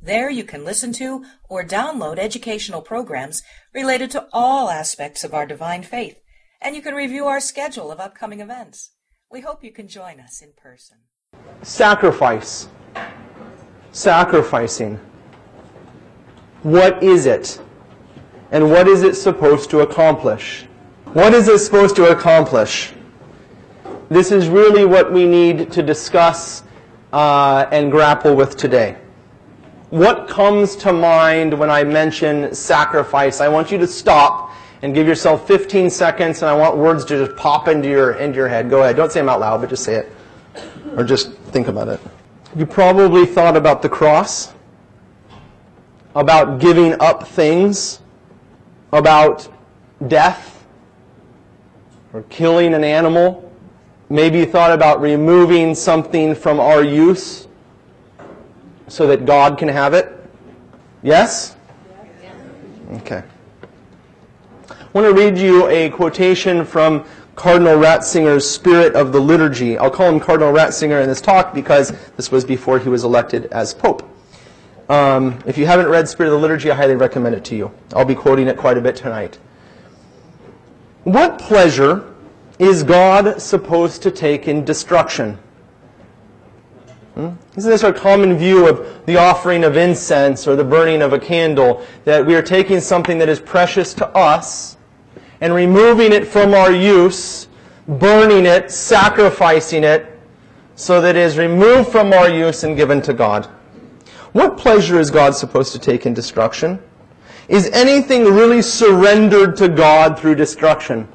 There you can listen to or download educational programs related to all aspects of our divine faith, and you can review our schedule of upcoming events. We hope you can join us in person. Sacrifice. Sacrificing. What is it? And what is it supposed to accomplish? What is it supposed to accomplish? This is really what we need to discuss uh, and grapple with today what comes to mind when I mention sacrifice? I want you to stop and give yourself 15 seconds, and I want words to just pop into your, into your head. Go ahead. Don't say them out loud, but just say it. Or just think about it. You probably thought about the cross, about giving up things, about death, or killing an animal. Maybe you thought about removing something from our use so that God can have it? Yes? Okay. I want to read you a quotation from Cardinal Ratzinger's Spirit of the Liturgy. I'll call him Cardinal Ratzinger in this talk because this was before he was elected as Pope. Um, if you haven't read Spirit of the Liturgy, I highly recommend it to you. I'll be quoting it quite a bit tonight. What pleasure is God supposed to take in destruction? Isn't this our common view of the offering of incense or the burning of a candle? That we are taking something that is precious to us and removing it from our use, burning it, sacrificing it, so that it is removed from our use and given to God. What pleasure is God supposed to take in destruction? Is anything really surrendered to God through destruction?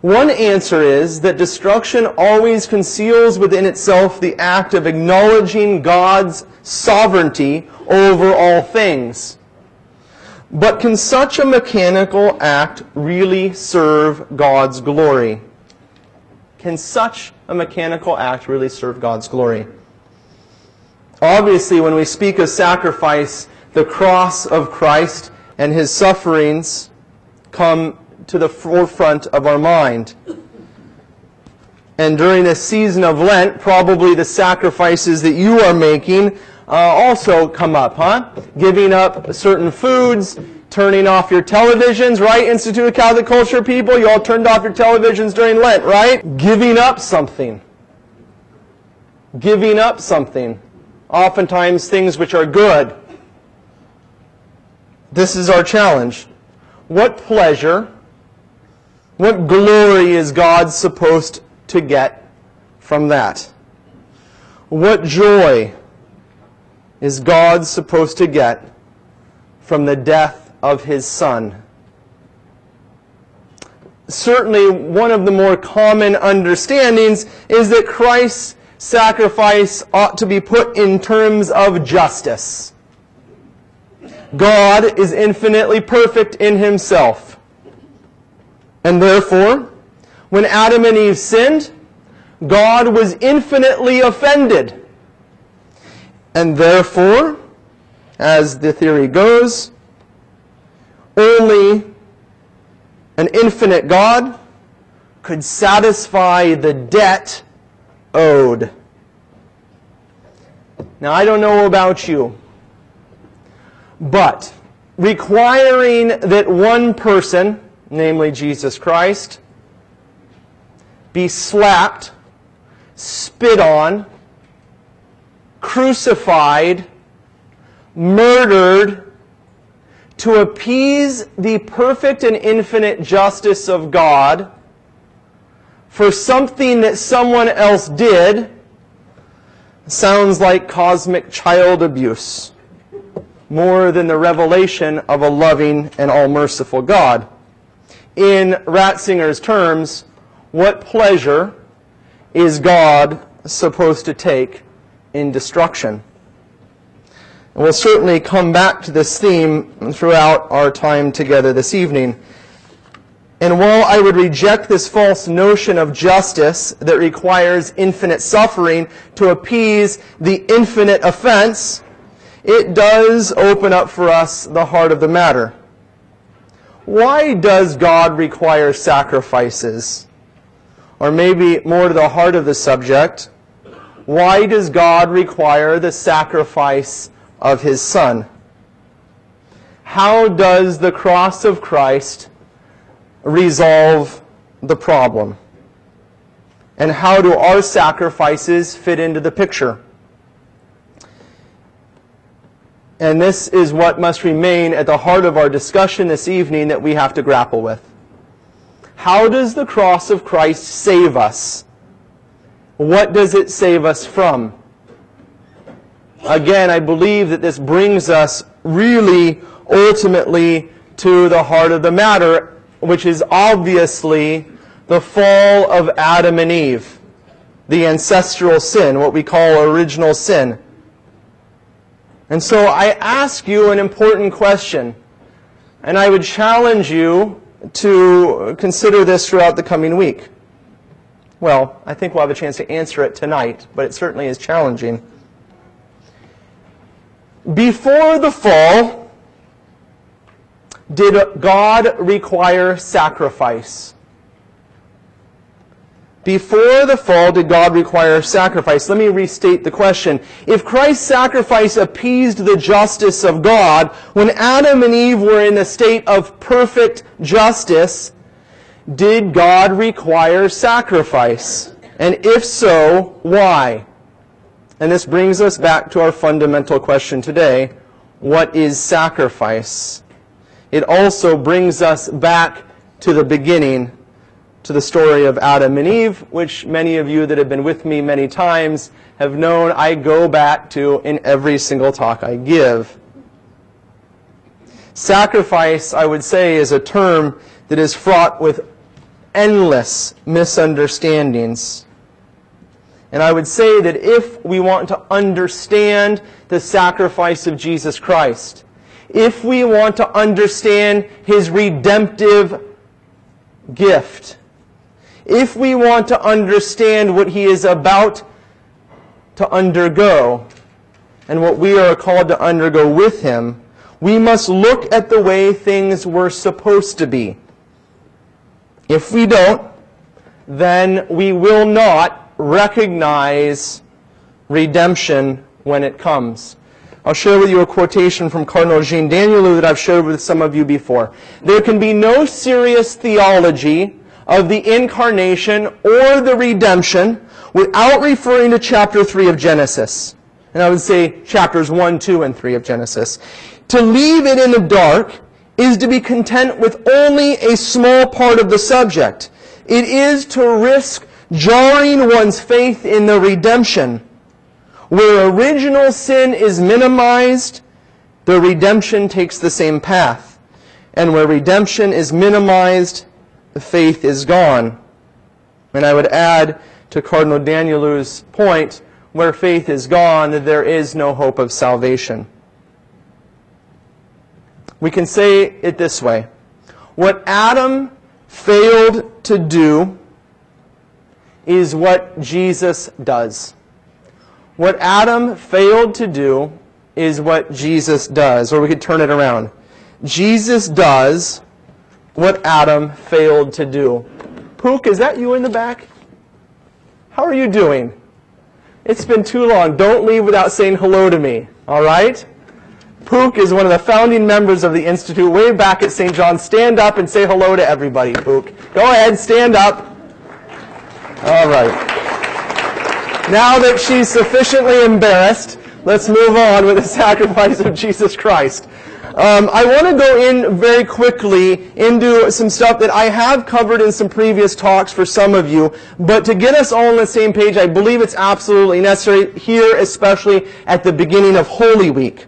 One answer is that destruction always conceals within itself the act of acknowledging God's sovereignty over all things. But can such a mechanical act really serve God's glory? Can such a mechanical act really serve God's glory? Obviously, when we speak of sacrifice, the cross of Christ and his sufferings come to the forefront of our mind. And during this season of Lent, probably the sacrifices that you are making uh, also come up, huh? Giving up certain foods, turning off your televisions, right? Institute of Catholic Culture people, you all turned off your televisions during Lent, right? Giving up something. Giving up something. Oftentimes things which are good. This is our challenge. What pleasure what glory is God supposed to get from that? What joy is God supposed to get from the death of his son? Certainly, one of the more common understandings is that Christ's sacrifice ought to be put in terms of justice. God is infinitely perfect in himself. And therefore, when Adam and Eve sinned, God was infinitely offended. And therefore, as the theory goes, only an infinite God could satisfy the debt owed. Now, I don't know about you, but requiring that one person namely Jesus Christ, be slapped, spit on, crucified, murdered, to appease the perfect and infinite justice of God for something that someone else did sounds like cosmic child abuse more than the revelation of a loving and all merciful God in Ratzinger's terms, what pleasure is God supposed to take in destruction? And we'll certainly come back to this theme throughout our time together this evening. And while I would reject this false notion of justice that requires infinite suffering to appease the infinite offense, it does open up for us the heart of the matter. Why does God require sacrifices? Or maybe more to the heart of the subject, why does God require the sacrifice of his Son? How does the cross of Christ resolve the problem? And how do our sacrifices fit into the picture? And this is what must remain at the heart of our discussion this evening that we have to grapple with. How does the cross of Christ save us? What does it save us from? Again, I believe that this brings us really ultimately to the heart of the matter which is obviously the fall of Adam and Eve, the ancestral sin, what we call original sin. And so I ask you an important question, and I would challenge you to consider this throughout the coming week. Well, I think we'll have a chance to answer it tonight, but it certainly is challenging. Before the fall, did God require sacrifice? Before the fall, did God require sacrifice? Let me restate the question. If Christ's sacrifice appeased the justice of God, when Adam and Eve were in a state of perfect justice, did God require sacrifice? And if so, why? And this brings us back to our fundamental question today. What is sacrifice? it also brings us back to the beginning, to the story of Adam and Eve, which many of you that have been with me many times have known I go back to in every single talk I give. Sacrifice, I would say, is a term that is fraught with endless misunderstandings. And I would say that if we want to understand the sacrifice of Jesus Christ, if we want to understand his redemptive gift, if we want to understand what he is about to undergo and what we are called to undergo with him, we must look at the way things were supposed to be. If we don't, then we will not recognize redemption when it comes. I'll share with you a quotation from Cardinal Jean Danielou that I've shared with some of you before. There can be no serious theology of the incarnation or the redemption without referring to chapter 3 of Genesis. And I would say chapters 1, 2, and 3 of Genesis. To leave it in the dark is to be content with only a small part of the subject. It is to risk jarring one's faith in the redemption where original sin is minimized, the redemption takes the same path. And where redemption is minimized, faith is gone. And I would add to Cardinal Danielou's point, where faith is gone, there is no hope of salvation. We can say it this way. What Adam failed to do is what Jesus does. What Adam failed to do is what Jesus does. Or we could turn it around. Jesus does what Adam failed to do. Pook, is that you in the back? How are you doing? It's been too long. Don't leave without saying hello to me. All right? Pook is one of the founding members of the Institute way back at St. John. Stand up and say hello to everybody, Pook. Go ahead, stand up. All right. Now that she's sufficiently embarrassed, let's move on with the sacrifice of Jesus Christ. Um, I want to go in very quickly into some stuff that I have covered in some previous talks for some of you, but to get us all on the same page, I believe it's absolutely necessary here, especially at the beginning of Holy Week.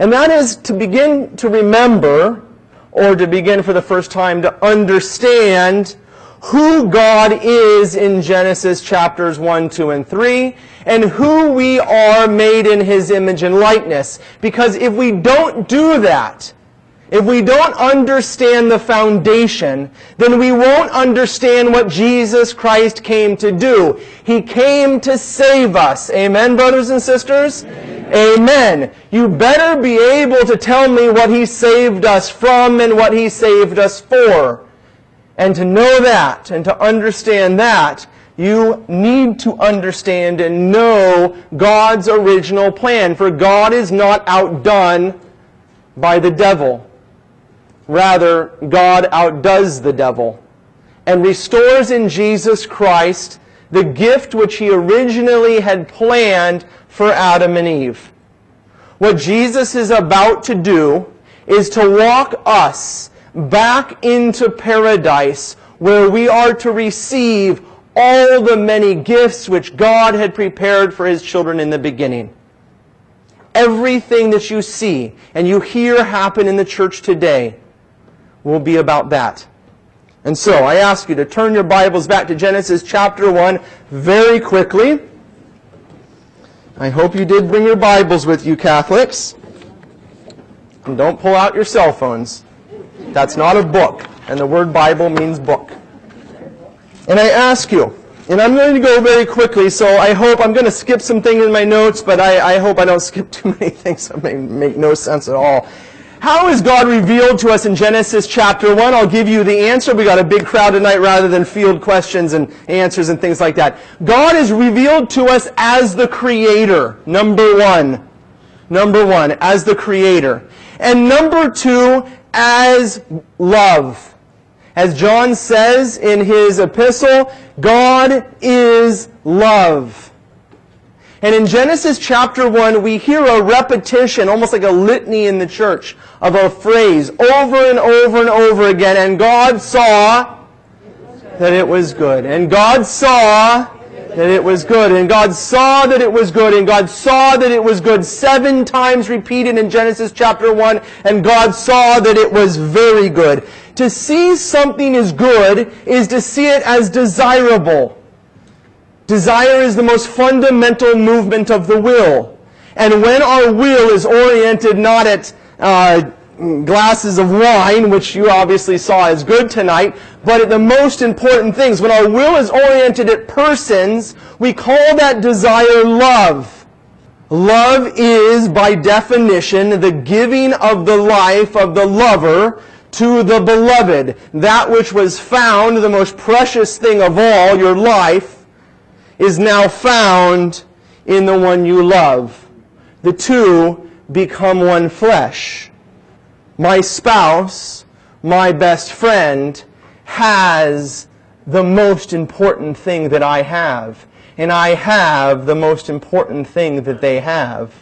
And that is to begin to remember, or to begin for the first time to understand who God is in Genesis chapters 1, 2, and 3, and who we are made in His image and likeness. Because if we don't do that, if we don't understand the foundation, then we won't understand what Jesus Christ came to do. He came to save us. Amen, brothers and sisters? Amen. Amen. You better be able to tell me what He saved us from and what He saved us for. And to know that and to understand that, you need to understand and know God's original plan. For God is not outdone by the devil. Rather, God outdoes the devil and restores in Jesus Christ the gift which he originally had planned for Adam and Eve. What Jesus is about to do is to walk us back into paradise where we are to receive all the many gifts which God had prepared for his children in the beginning. Everything that you see and you hear happen in the church today will be about that. And so I ask you to turn your Bibles back to Genesis chapter 1 very quickly. I hope you did bring your Bibles with you, Catholics. And don't pull out your cell phones. That's not a book, and the word Bible means book. And I ask you, and I'm going to go very quickly, so I hope I'm going to skip some things in my notes, but I, I hope I don't skip too many things that may make no sense at all. How is God revealed to us in Genesis chapter 1? I'll give you the answer. We got a big crowd tonight rather than field questions and answers and things like that. God is revealed to us as the creator. Number one. Number one, as the creator. And number two, as love. As John says in his epistle, God is love. And in Genesis chapter 1, we hear a repetition, almost like a litany in the church, of a phrase over and over and over again. And God saw that it was good. And God saw that it was good. And God saw that it was good. And God saw that it was good. Seven times repeated in Genesis chapter 1. And God saw that it was very good. To see something as good is to see it as desirable. Desire is the most fundamental movement of the will. And when our will is oriented not at uh, glasses of wine, which you obviously saw as good tonight, but at the most important things, when our will is oriented at persons, we call that desire love. Love is, by definition, the giving of the life of the lover to the beloved. That which was found, the most precious thing of all, your life, is now found in the one you love. The two become one flesh. My spouse, my best friend, has the most important thing that I have. And I have the most important thing that they have.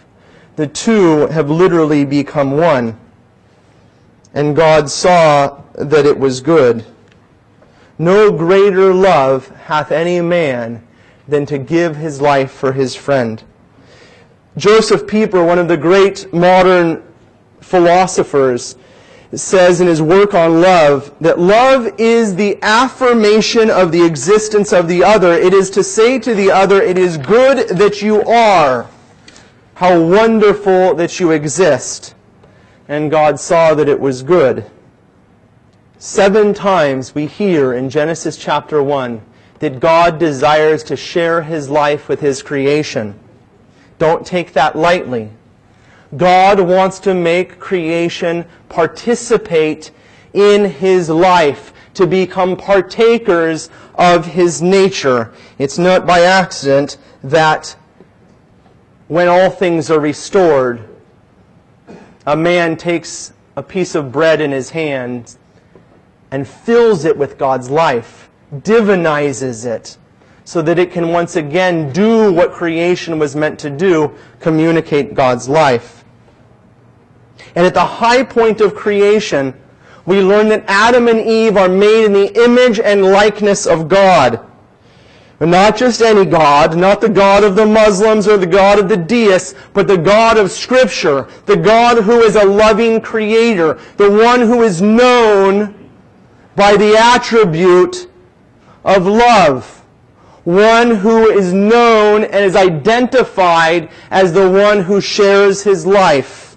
The two have literally become one. And God saw that it was good. No greater love hath any man than to give his life for his friend. Josef Pieper, one of the great modern philosophers, says in his work on love that love is the affirmation of the existence of the other. It is to say to the other, it is good that you are. How wonderful that you exist. And God saw that it was good. Seven times we hear in Genesis chapter 1 that God desires to share his life with his creation. Don't take that lightly. God wants to make creation participate in his life, to become partakers of his nature. It's not by accident that when all things are restored, a man takes a piece of bread in his hand and fills it with God's life divinizes it so that it can once again do what creation was meant to do, communicate God's life. And at the high point of creation, we learn that Adam and Eve are made in the image and likeness of God. But not just any God, not the God of the Muslims or the God of the deists, but the God of Scripture, the God who is a loving creator, the one who is known by the attribute of love. One who is known and is identified as the one who shares his life.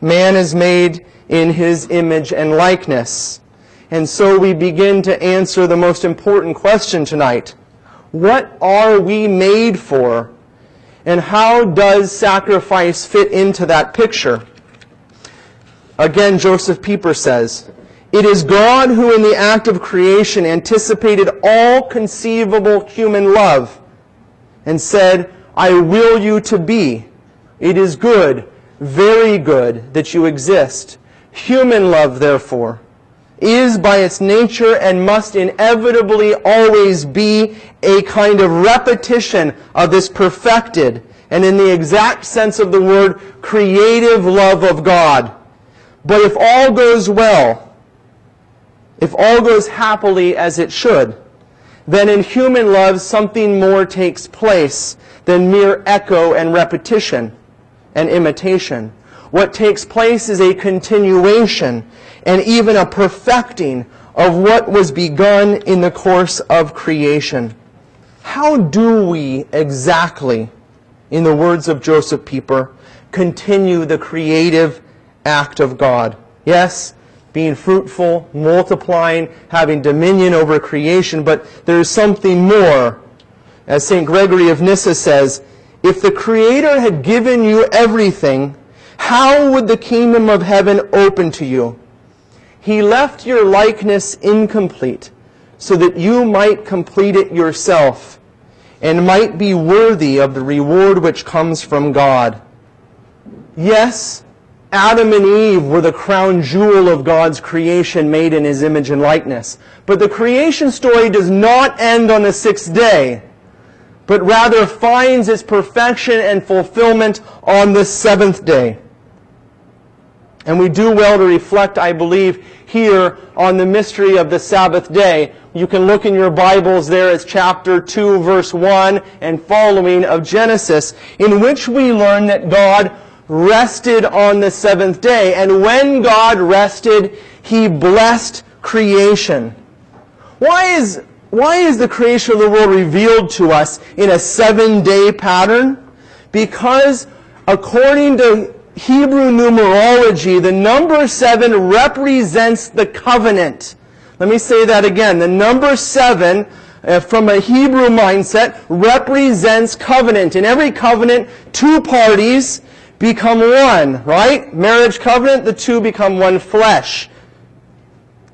Man is made in his image and likeness. And so we begin to answer the most important question tonight. What are we made for? And how does sacrifice fit into that picture? Again, Josef Pieper says, It is God who in the act of creation anticipated all conceivable human love and said, I will you to be. It is good, very good that you exist. Human love, therefore, is by its nature and must inevitably always be a kind of repetition of this perfected and in the exact sense of the word, creative love of God. But if all goes well, if all goes happily as it should, then in human love something more takes place than mere echo and repetition and imitation. What takes place is a continuation and even a perfecting of what was begun in the course of creation. How do we exactly, in the words of Josef Pieper, continue the creative act of God? Yes, being fruitful, multiplying, having dominion over creation, but there's something more. As St. Gregory of Nyssa says, if the Creator had given you everything, how would the kingdom of heaven open to you? He left your likeness incomplete so that you might complete it yourself and might be worthy of the reward which comes from God. Yes, Adam and Eve were the crown jewel of God's creation made in His image and likeness. But the creation story does not end on the sixth day, but rather finds its perfection and fulfillment on the seventh day. And we do well to reflect, I believe, here on the mystery of the Sabbath day. You can look in your Bibles there. It's chapter 2, verse 1 and following of Genesis, in which we learn that God rested on the seventh day. And when God rested, He blessed creation. Why is, why is the creation of the world revealed to us in a seven day pattern? Because according to Hebrew numerology, the number seven represents the covenant. Let me say that again. The number seven, uh, from a Hebrew mindset, represents covenant. In every covenant, two parties become one, right? Marriage covenant, the two become one flesh.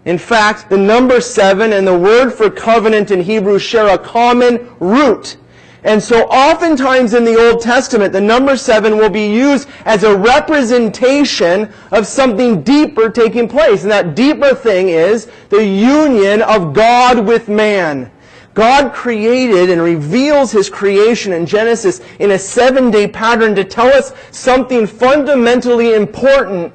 In fact, the number seven and the word for covenant in Hebrew share a common root. And so oftentimes in the Old Testament, the number seven will be used as a representation of something deeper taking place. And that deeper thing is the union of God with man. God created and reveals His creation in Genesis in a seven day pattern to tell us something fundamentally important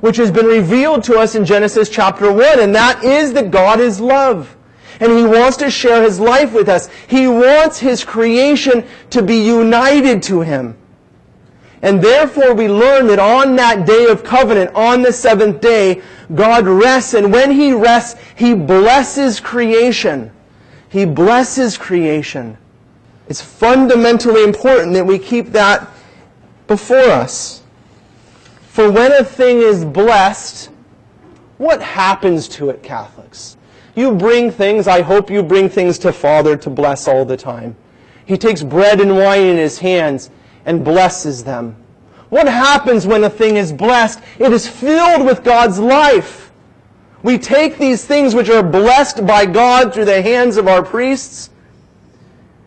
which has been revealed to us in Genesis chapter 1, and that is that God is love and He wants to share His life with us. He wants His creation to be united to Him. And therefore we learn that on that day of covenant, on the seventh day, God rests, and when He rests, He blesses creation. He blesses creation. It's fundamentally important that we keep that before us. For when a thing is blessed, what happens to it, Catholics? You bring things, I hope you bring things to Father to bless all the time. He takes bread and wine in his hands and blesses them. What happens when a thing is blessed? It is filled with God's life. We take these things which are blessed by God through the hands of our priests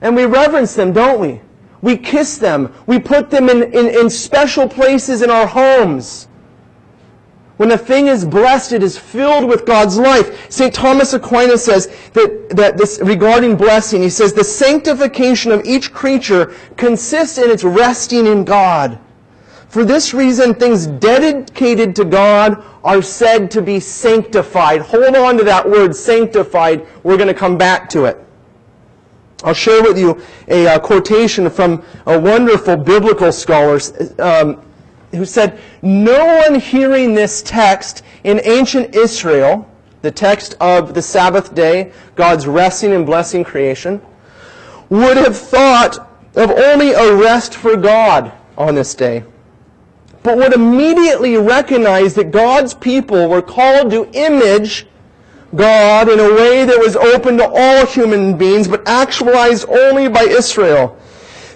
and we reverence them, don't we? We kiss them. We put them in, in, in special places in our homes. When a thing is blessed, it is filled with God's life. St. Thomas Aquinas says that, that this, regarding blessing, he says, the sanctification of each creature consists in its resting in God. For this reason, things dedicated to God are said to be sanctified. Hold on to that word, sanctified. We're going to come back to it. I'll share with you a uh, quotation from a wonderful biblical scholar. Um, who said, No one hearing this text in ancient Israel, the text of the Sabbath day, God's resting and blessing creation, would have thought of only a rest for God on this day. but would immediately recognize that God's people were called to image God in a way that was open to all human beings, but actualized only by Israel.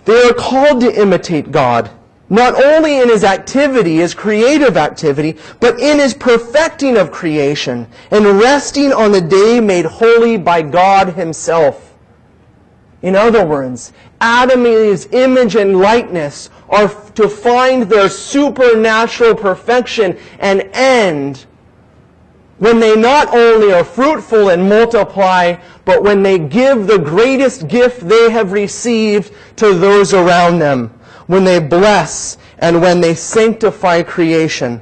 They are called to imitate God, not only in his activity, his creative activity, but in his perfecting of creation and resting on the day made holy by God himself. In other words, Adam and his image and likeness are to find their supernatural perfection and end when they not only are fruitful and multiply, but when they give the greatest gift they have received to those around them, when they bless and when they sanctify creation.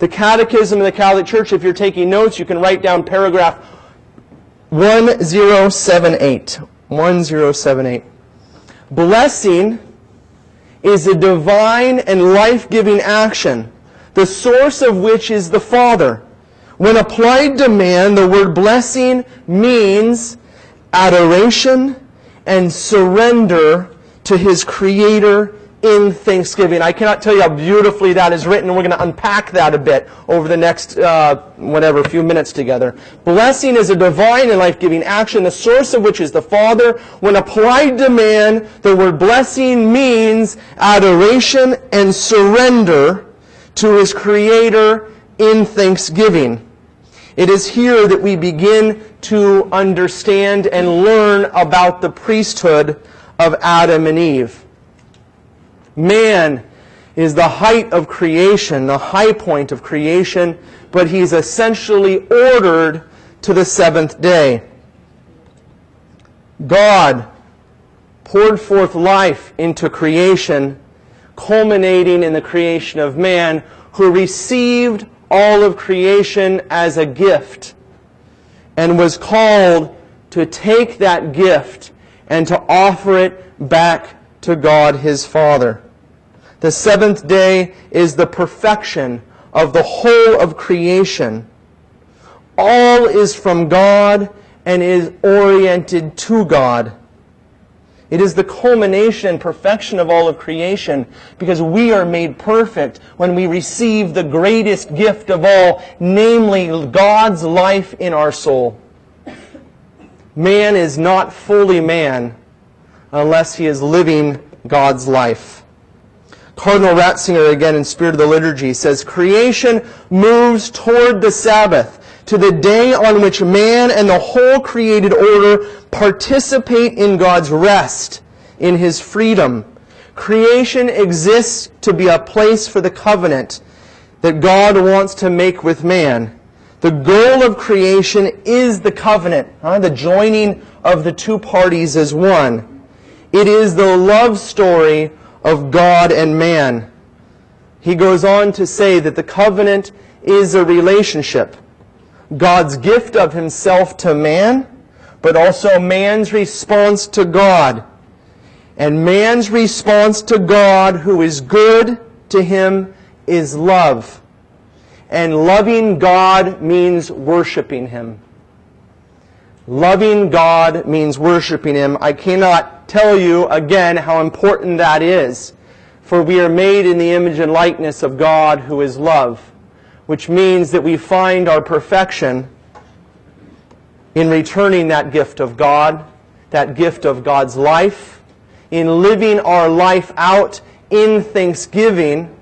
The Catechism of the Catholic Church, if you're taking notes, you can write down paragraph 1078. 1078. Blessing is a divine and life-giving action, the source of which is the Father when applied to man, the word blessing means adoration and surrender to his Creator in thanksgiving. I cannot tell you how beautifully that is written. We're going to unpack that a bit over the next, uh, whatever, few minutes together. Blessing is a divine and life-giving action, the source of which is the Father. When applied to man, the word blessing means adoration and surrender to his Creator in thanksgiving. It is here that we begin to understand and learn about the priesthood of Adam and Eve. Man is the height of creation, the high point of creation, but he's essentially ordered to the seventh day. God poured forth life into creation, culminating in the creation of man, who received all of creation as a gift and was called to take that gift and to offer it back to God his Father. The seventh day is the perfection of the whole of creation. All is from God and is oriented to God. It is the culmination and perfection of all of creation because we are made perfect when we receive the greatest gift of all, namely God's life in our soul. Man is not fully man unless he is living God's life. Cardinal Ratzinger, again in Spirit of the Liturgy, says, Creation moves toward the Sabbath to the day on which man and the whole created order participate in God's rest, in His freedom. Creation exists to be a place for the covenant that God wants to make with man. The goal of creation is the covenant, huh? the joining of the two parties as one. It is the love story of God and man. He goes on to say that the covenant is a relationship. God's gift of himself to man, but also man's response to God. And man's response to God, who is good to him, is love. And loving God means worshiping him. Loving God means worshiping him. I cannot tell you again how important that is. For we are made in the image and likeness of God who is love which means that we find our perfection in returning that gift of God, that gift of God's life, in living our life out in thanksgiving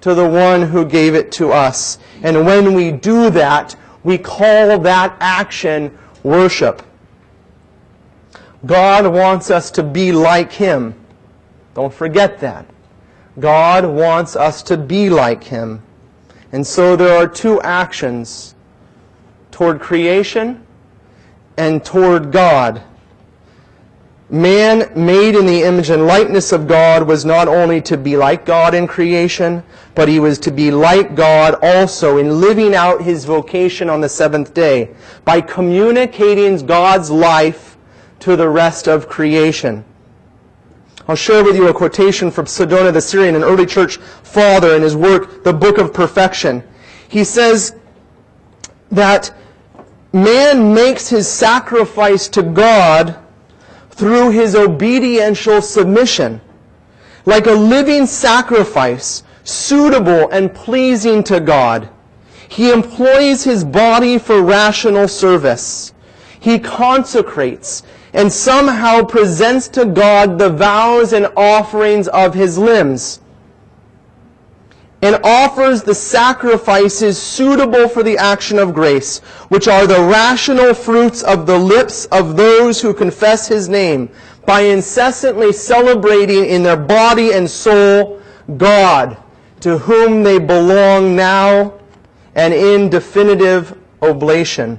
to the one who gave it to us. And when we do that, we call that action worship. God wants us to be like Him. Don't forget that. God wants us to be like Him. And so there are two actions toward creation and toward God. Man made in the image and likeness of God was not only to be like God in creation, but he was to be like God also in living out his vocation on the seventh day by communicating God's life to the rest of creation. I'll share with you a quotation from Sidonius the Syrian, an early church father, in his work, The Book of Perfection. He says that man makes his sacrifice to God through his obediential submission. Like a living sacrifice, suitable and pleasing to God. He employs his body for rational service. He consecrates and somehow presents to God the vows and offerings of his limbs and offers the sacrifices suitable for the action of grace, which are the rational fruits of the lips of those who confess his name, by incessantly celebrating in their body and soul God, to whom they belong now and in definitive oblation.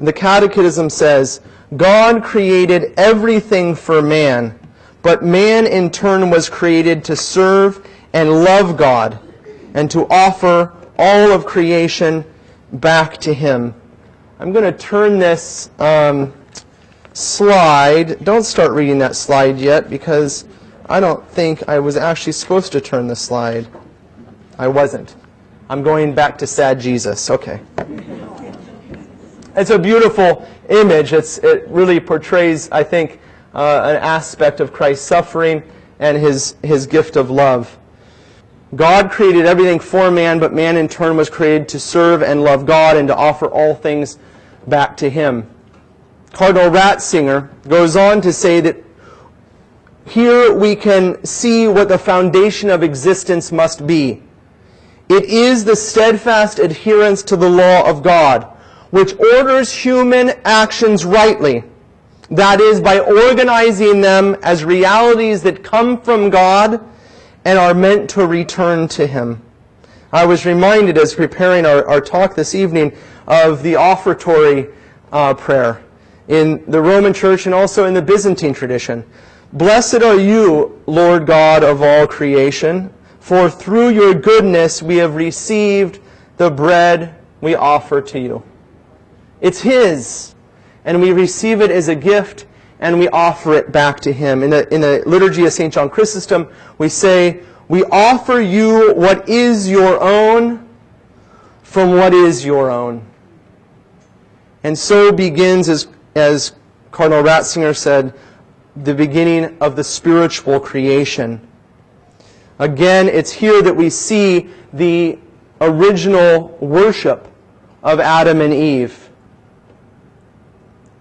The Catechism says, God created everything for man, but man in turn was created to serve and love God and to offer all of creation back to Him. I'm going to turn this um, slide. Don't start reading that slide yet because I don't think I was actually supposed to turn the slide. I wasn't. I'm going back to sad Jesus. Okay. It's a beautiful image. It's, it really portrays, I think, uh, an aspect of Christ's suffering and his, his gift of love. God created everything for man, but man in turn was created to serve and love God and to offer all things back to Him. Cardinal Ratzinger goes on to say that here we can see what the foundation of existence must be. It is the steadfast adherence to the law of God, which orders human actions rightly. That is, by organizing them as realities that come from God and are meant to return to Him. I was reminded as preparing our, our talk this evening of the offertory uh, prayer in the Roman Church and also in the Byzantine tradition. Blessed are you, Lord God of all creation, for through your goodness we have received the bread we offer to you. It's His, and we receive it as a gift and we offer it back to Him. In the, in the liturgy of St. John Chrysostom, we say, We offer you what is your own from what is your own. And so begins, as, as Cardinal Ratzinger said, the beginning of the spiritual creation. Again, it's here that we see the original worship of Adam and Eve.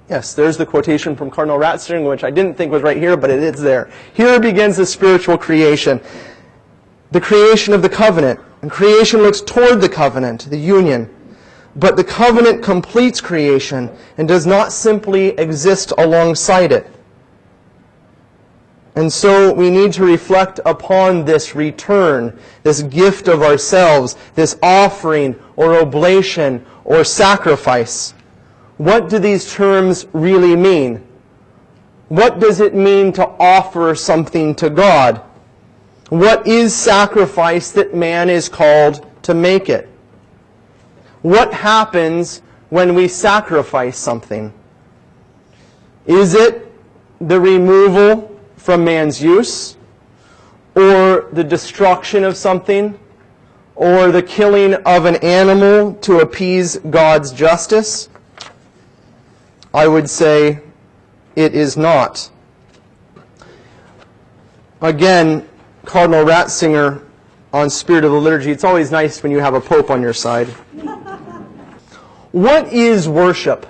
Yes, there's the quotation from Cardinal Ratzinger, which I didn't think was right here, but it is there. Here begins the spiritual creation. The creation of the covenant. And creation looks toward the covenant, the union. But the covenant completes creation and does not simply exist alongside it. And so we need to reflect upon this return, this gift of ourselves, this offering or oblation or sacrifice. What do these terms really mean? What does it mean to offer something to God? What is sacrifice that man is called to make it? What happens when we sacrifice something? Is it the removal from man's use? Or the destruction of something? Or the killing of an animal to appease God's justice? I would say it is not. Again, Cardinal Ratzinger on Spirit of the Liturgy, it's always nice when you have a pope on your side. what is worship?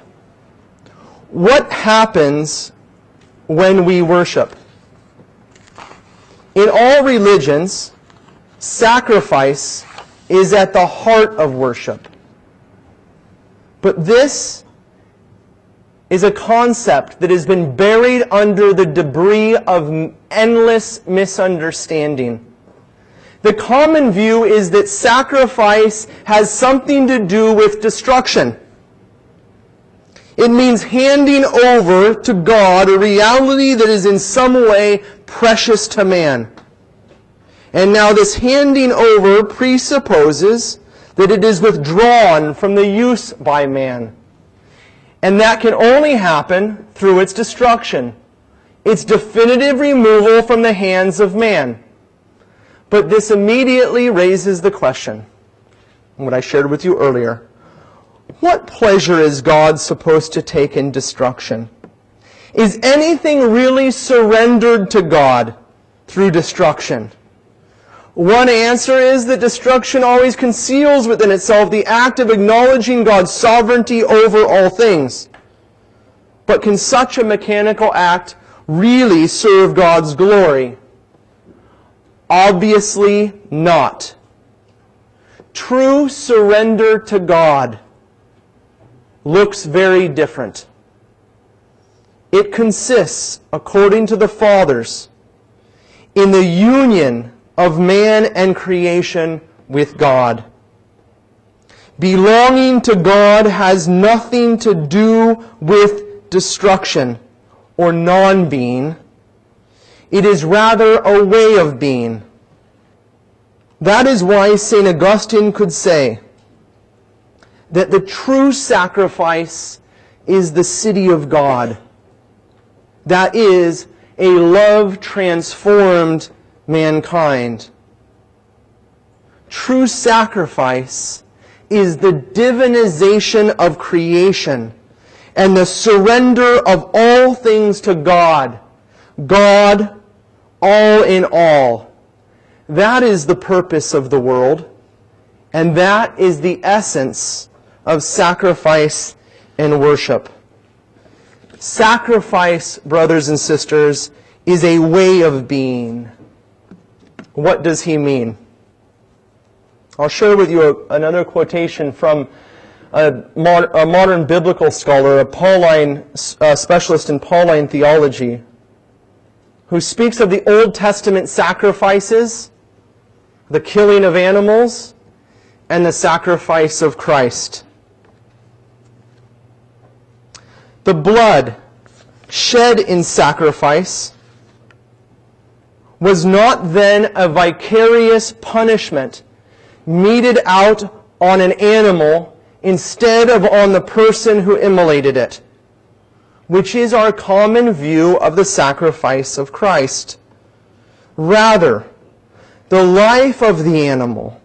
What happens when we worship? In all religions, sacrifice is at the heart of worship. But this is a concept that has been buried under the debris of endless misunderstanding. The common view is that sacrifice has something to do with destruction. It means handing over to God a reality that is in some way precious to man. And now this handing over presupposes that it is withdrawn from the use by man. And that can only happen through its destruction, its definitive removal from the hands of man. But this immediately raises the question, what I shared with you earlier. What pleasure is God supposed to take in destruction? Is anything really surrendered to God through destruction? One answer is that destruction always conceals within itself the act of acknowledging God's sovereignty over all things. But can such a mechanical act really serve God's glory? Obviously not. True surrender to God looks very different. It consists, according to the Fathers, in the union of man and creation with God. Belonging to God has nothing to do with destruction or non-being. It is rather a way of being. That is why St. Augustine could say that the true sacrifice is the city of God. That is a love transformed mankind. True sacrifice is the divinization of creation and the surrender of all things to God. God, all in all. That is the purpose of the world, and that is the essence of sacrifice and worship. Sacrifice, brothers and sisters, is a way of being. What does he mean? I'll share with you a, another quotation from a, mod, a, modern biblical scholar, a Pauline uh, specialist in Pauline theology, who speaks of the Old Testament sacrifices, the killing of animals, and the sacrifice of Christ. The blood shed in sacrifice was not then a vicarious punishment meted out on an animal instead of on the person who immolated it, which is our common view of the sacrifice of Christ. Rather, the life of the animal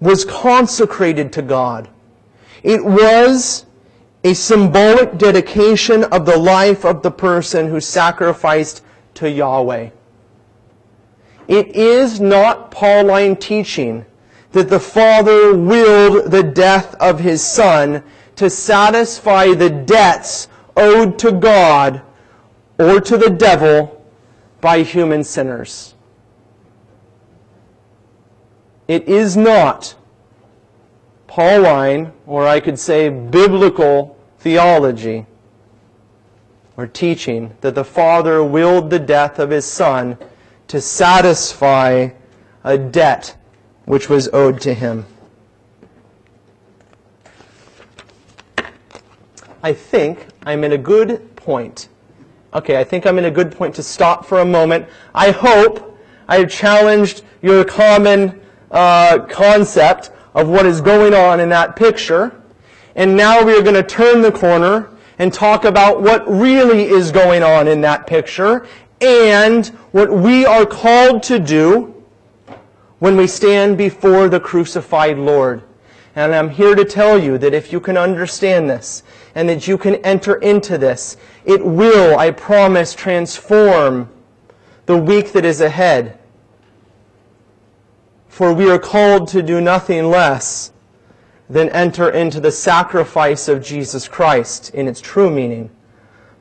was consecrated to God. It was a symbolic dedication of the life of the person who sacrificed to Yahweh. It is not Pauline teaching that the Father willed the death of his Son to satisfy the debts owed to God or to the devil by human sinners. It is not Pauline, or I could say biblical theology or teaching that the Father willed the death of his Son to satisfy a debt which was owed to him. I think I'm in a good point. Okay, I think I'm in a good point to stop for a moment. I hope I have challenged your common uh, concept of what is going on in that picture. And now we are going to turn the corner and talk about what really is going on in that picture and what we are called to do when we stand before the crucified Lord. And I'm here to tell you that if you can understand this and that you can enter into this, it will, I promise, transform the week that is ahead. For we are called to do nothing less than enter into the sacrifice of Jesus Christ in its true meaning.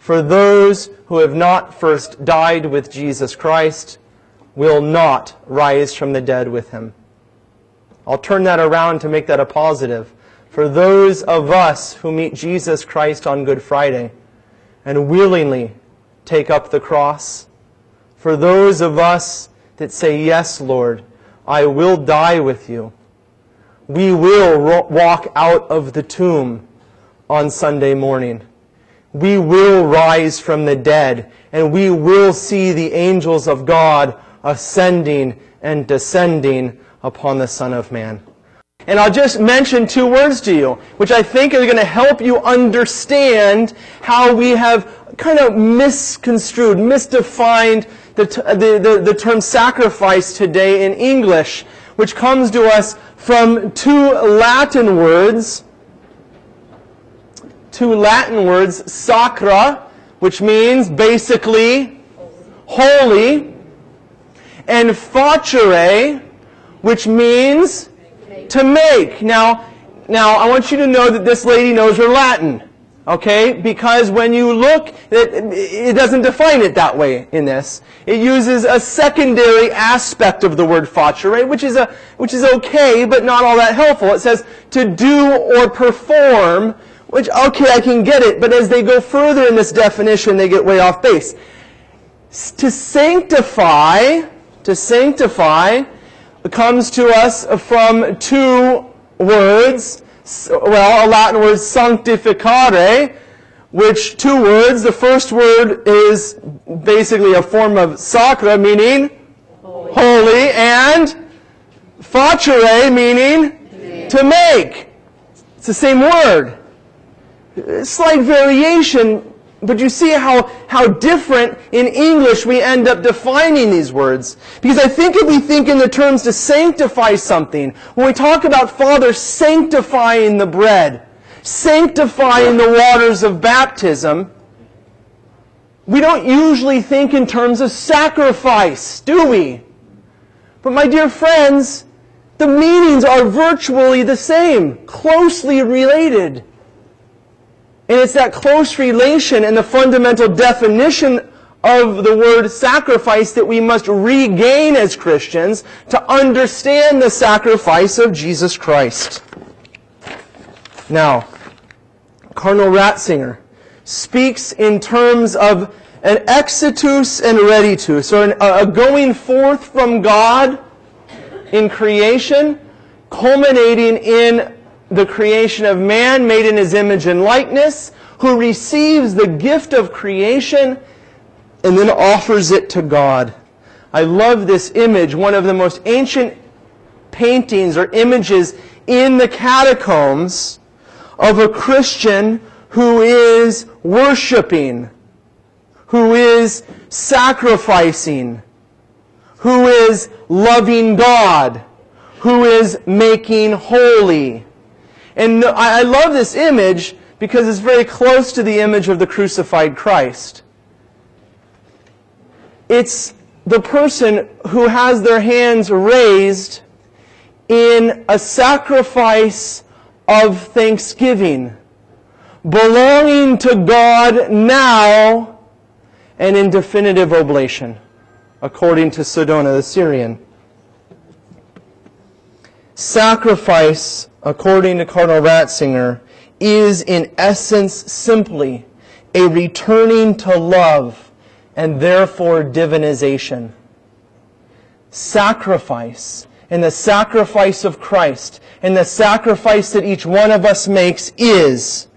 For those who have not first died with Jesus Christ will not rise from the dead with him. I'll turn that around to make that a positive. For those of us who meet Jesus Christ on Good Friday and willingly take up the cross, for those of us that say, Yes, Lord, I will die with you. We will walk out of the tomb on Sunday morning. We will rise from the dead and we will see the angels of God ascending and descending upon the Son of Man. And I'll just mention two words to you, which I think are going to help you understand how we have kind of misconstrued, misdefined the, the, the, the term sacrifice today in English, which comes to us from two Latin words, two Latin words, sacra, which means basically holy, and facere, which means to make. Now, now I want you to know that this lady knows her Latin. Okay? Because when you look, it, it doesn't define it that way in this. It uses a secondary aspect of the word facere, which is a, which is okay, but not all that helpful. It says to do or perform, which, okay, I can get it, but as they go further in this definition, they get way off base. To sanctify, to sanctify, comes to us from two words well, a Latin word sanctificare, which two words. The first word is basically a form of sacra, meaning holy, holy and facere, meaning to make. It's the same word. Slight variation but you see how, how different in English we end up defining these words. Because I think if we think in the terms to sanctify something, when we talk about Father sanctifying the bread, sanctifying the waters of baptism, we don't usually think in terms of sacrifice, do we? But my dear friends, the meanings are virtually the same, closely related. And it's that close relation and the fundamental definition of the word sacrifice that we must regain as Christians to understand the sacrifice of Jesus Christ. Now, Cardinal Ratzinger speaks in terms of an exitus and reditus, or a going forth from God in creation, culminating in the creation of man made in his image and likeness, who receives the gift of creation and then offers it to God. I love this image, one of the most ancient paintings or images in the catacombs of a Christian who is worshiping, who is sacrificing, who is loving God, who is making holy. And I love this image because it's very close to the image of the crucified Christ. It's the person who has their hands raised in a sacrifice of thanksgiving, belonging to God now and in definitive oblation, according to Sodona the Syrian. Sacrifice according to Cardinal Ratzinger, is in essence simply a returning to love and therefore divinization. Sacrifice and the sacrifice of Christ and the sacrifice that each one of us makes is,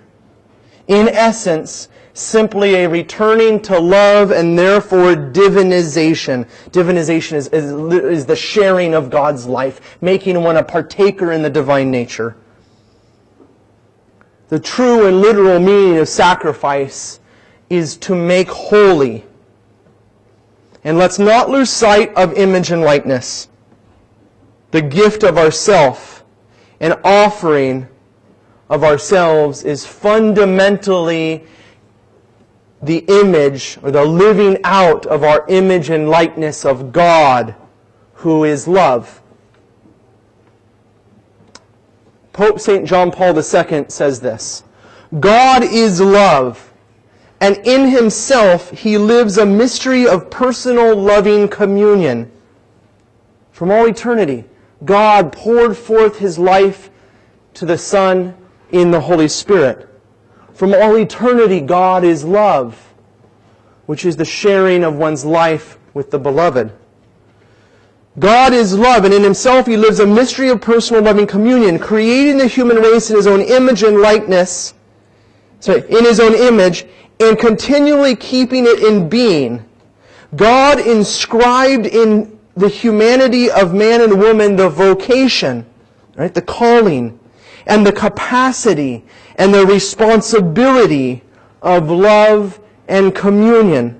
in essence, simply a returning to love and therefore divinization. Divinization is, is, is, the sharing of God's life, making one a partaker in the divine nature. The true and literal meaning of sacrifice is to make holy. And let's not lose sight of image and likeness. The gift of ourself and offering of ourselves is fundamentally the image or the living out of our image and likeness of God, who is love. Pope St. John Paul II says this God is love, and in himself he lives a mystery of personal loving communion. From all eternity, God poured forth his life to the Son in the Holy Spirit. From all eternity, God is love, which is the sharing of one's life with the beloved. God is love, and in himself he lives a mystery of personal loving communion, creating the human race in his own image and likeness, sorry, in his own image, and continually keeping it in being. God inscribed in the humanity of man and woman the vocation, right, the calling, and the capacity and the responsibility of love and communion.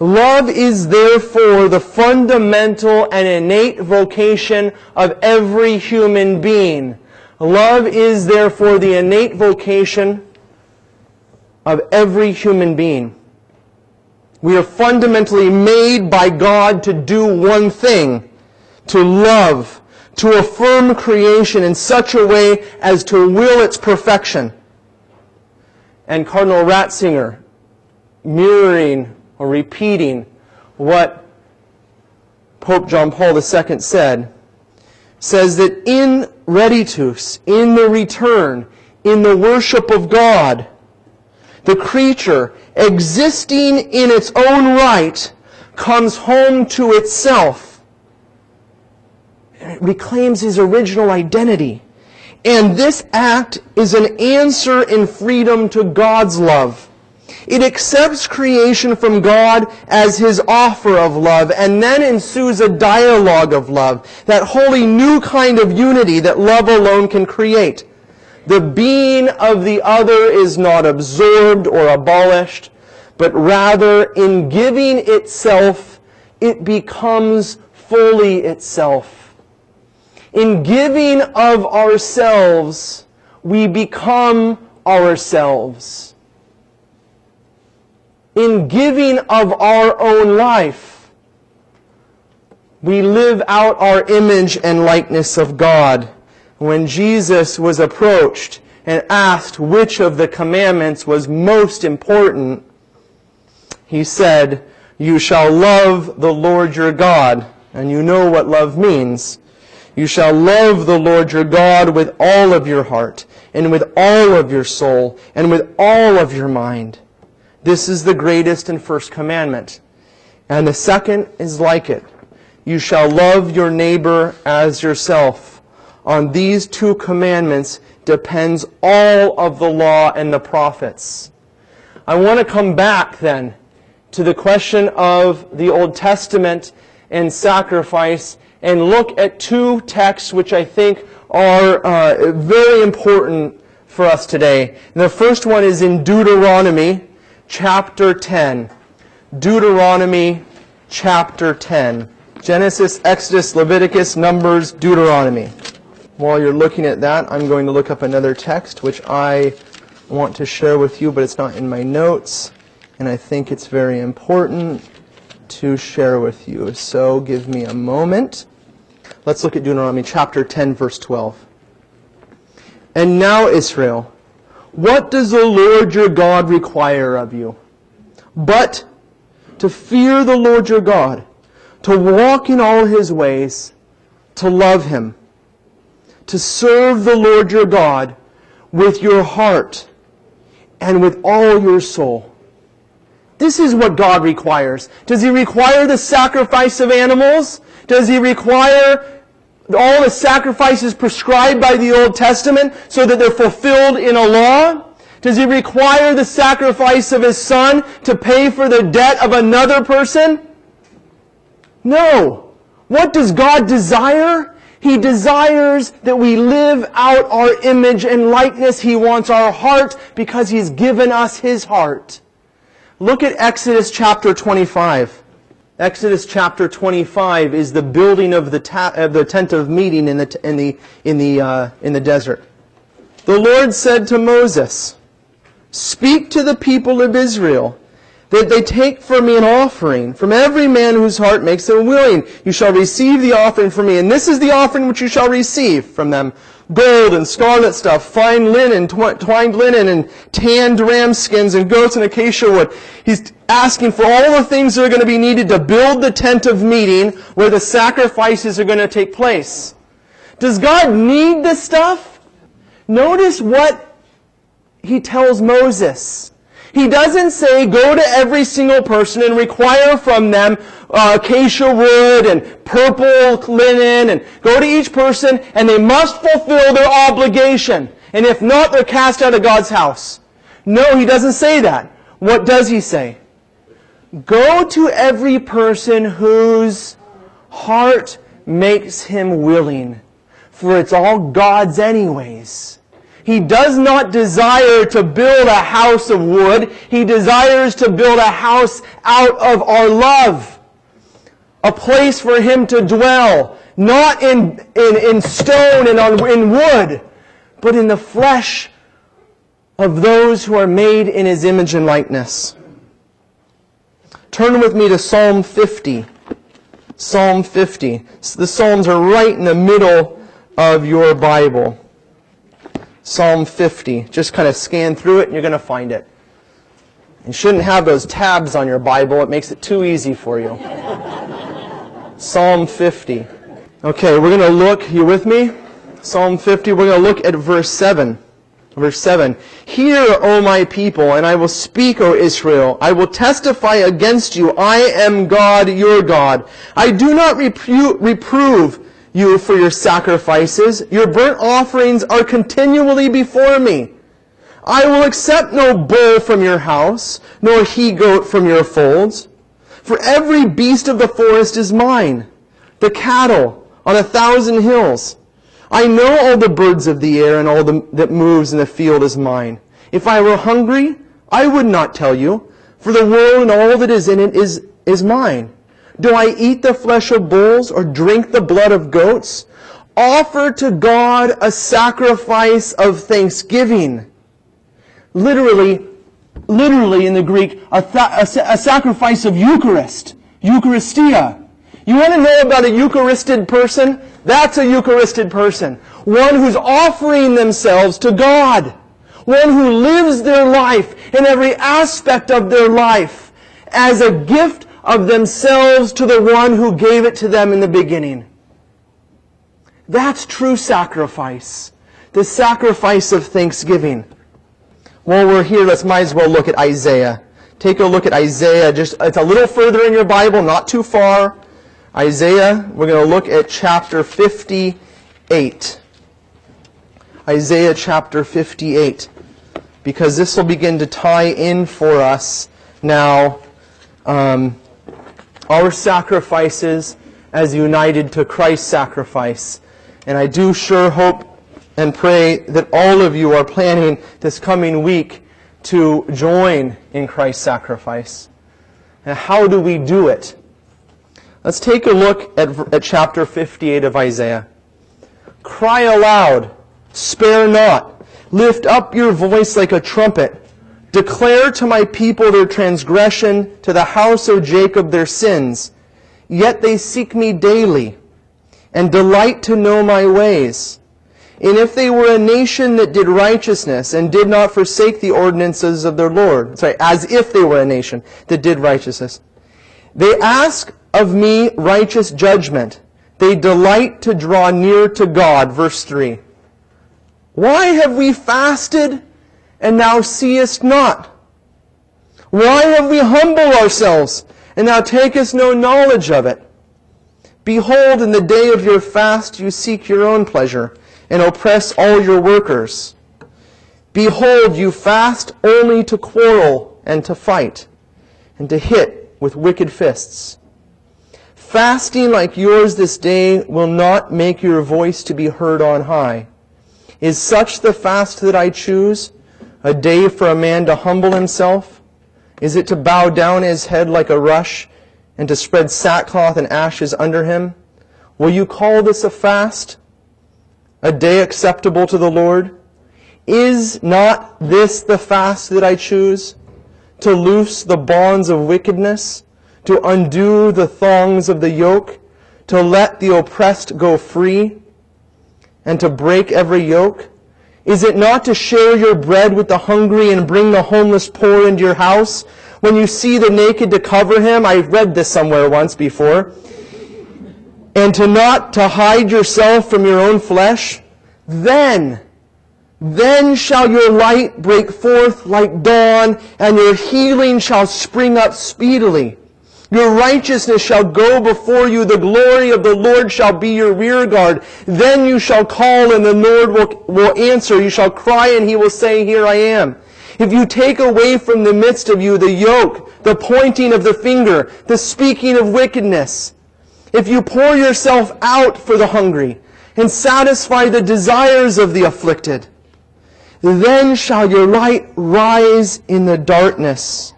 Love is therefore the fundamental and innate vocation of every human being. Love is therefore the innate vocation of every human being. We are fundamentally made by God to do one thing, to love, to affirm creation in such a way as to will its perfection. And Cardinal Ratzinger, mirroring or repeating what Pope John Paul II said, says that in reditus, in the return, in the worship of God, the creature, existing in its own right, comes home to itself. Reclaims his original identity. And this act is an answer in freedom to God's love. It accepts creation from God as his offer of love, and then ensues a dialogue of love, that wholly new kind of unity that love alone can create. The being of the other is not absorbed or abolished, but rather in giving itself, it becomes fully itself. In giving of ourselves, we become ourselves. In giving of our own life, we live out our image and likeness of God when Jesus was approached and asked which of the commandments was most important, he said, You shall love the Lord your God. And you know what love means. You shall love the Lord your God with all of your heart, and with all of your soul, and with all of your mind. This is the greatest and first commandment. And the second is like it. You shall love your neighbor as yourself on these two commandments depends all of the law and the prophets. I want to come back then to the question of the Old Testament and sacrifice and look at two texts which I think are uh, very important for us today. And the first one is in Deuteronomy chapter 10. Deuteronomy chapter 10. Genesis, Exodus, Leviticus, Numbers, Deuteronomy. While you're looking at that, I'm going to look up another text which I want to share with you, but it's not in my notes, and I think it's very important to share with you. So give me a moment. Let's look at Deuteronomy chapter 10, verse 12. And now, Israel, what does the Lord your God require of you? But to fear the Lord your God, to walk in all his ways, to love him to serve the Lord your God with your heart and with all your soul. This is what God requires. Does He require the sacrifice of animals? Does He require all the sacrifices prescribed by the Old Testament so that they're fulfilled in a law? Does He require the sacrifice of His Son to pay for the debt of another person? No. What does God desire? He desires that we live out our image and likeness. He wants our heart because He's given us His heart. Look at Exodus chapter 25. Exodus chapter 25 is the building of the, ta- of the tent of meeting in the, in the, in the, uh, in the desert. The Lord said to Moses, Speak to the people of Israel that they take for me an offering from every man whose heart makes them willing. You shall receive the offering from me. And this is the offering which you shall receive from them. Gold and scarlet stuff, fine linen, twined linen, and tanned ram skins, and goats and acacia wood. He's asking for all the things that are going to be needed to build the tent of meeting where the sacrifices are going to take place. Does God need this stuff? Notice what he tells Moses. He doesn't say go to every single person and require from them uh, acacia wood and purple linen and go to each person and they must fulfill their obligation. And if not, they're cast out of God's house. No, he doesn't say that. What does he say? Go to every person whose heart makes him willing, for it's all God's anyways. He does not desire to build a house of wood. He desires to build a house out of our love. A place for Him to dwell. Not in, in, in stone and on, in wood, but in the flesh of those who are made in His image and likeness. Turn with me to Psalm 50. Psalm 50. The Psalms are right in the middle of your Bible. Psalm 50. Just kind of scan through it and you're going to find it. You shouldn't have those tabs on your Bible. It makes it too easy for you. Psalm 50. Okay, we're going to look, you with me? Psalm 50, we're going to look at verse 7. Verse 7. Hear, O my people, and I will speak, O Israel. I will testify against you. I am God, your God. I do not repro- reprove you for your sacrifices. Your burnt offerings are continually before me. I will accept no bull from your house, nor he goat from your folds. For every beast of the forest is mine, the cattle on a thousand hills. I know all the birds of the air and all the, that moves in the field is mine. If I were hungry, I would not tell you, for the world and all that is in it is, is mine. Do I eat the flesh of bulls or drink the blood of goats? Offer to God a sacrifice of thanksgiving. Literally, literally in the Greek, a, a, a sacrifice of Eucharist. Eucharistia. You want to know about a Eucharisted person? That's a Eucharisted person. One who's offering themselves to God. One who lives their life in every aspect of their life as a gift of themselves to the one who gave it to them in the beginning. That's true sacrifice. The sacrifice of thanksgiving. While we're here, let's might as well look at Isaiah. Take a look at Isaiah. Just it's a little further in your Bible, not too far. Isaiah, we're going to look at chapter 58. Isaiah chapter 58. Because this will begin to tie in for us now um, our sacrifices as united to Christ's sacrifice. And I do sure hope and pray that all of you are planning this coming week to join in Christ's sacrifice. And how do we do it? Let's take a look at, at chapter 58 of Isaiah. Cry aloud, spare not, lift up your voice like a trumpet. Declare to my people their transgression, to the house of Jacob their sins. Yet they seek me daily, and delight to know my ways. And if they were a nation that did righteousness and did not forsake the ordinances of their Lord, sorry, as if they were a nation that did righteousness, they ask of me righteous judgment. They delight to draw near to God. Verse 3. Why have we fasted and thou seest not? Why have we humbled ourselves and thou takest no knowledge of it? Behold, in the day of your fast you seek your own pleasure and oppress all your workers. Behold, you fast only to quarrel and to fight and to hit with wicked fists. Fasting like yours this day will not make your voice to be heard on high. Is such the fast that I choose? A day for a man to humble himself? Is it to bow down his head like a rush and to spread sackcloth and ashes under him? Will you call this a fast? A day acceptable to the Lord? Is not this the fast that I choose? To loose the bonds of wickedness? to undo the thongs of the yoke, to let the oppressed go free, and to break every yoke? Is it not to share your bread with the hungry and bring the homeless poor into your house? When you see the naked to cover him, I read this somewhere once before. And to not to hide yourself from your own flesh? Then, then shall your light break forth like dawn, and your healing shall spring up speedily. Your righteousness shall go before you. The glory of the Lord shall be your rear guard. Then you shall call and the Lord will, will answer. You shall cry and he will say, Here I am. If you take away from the midst of you the yoke, the pointing of the finger, the speaking of wickedness, if you pour yourself out for the hungry and satisfy the desires of the afflicted, then shall your light rise in the darkness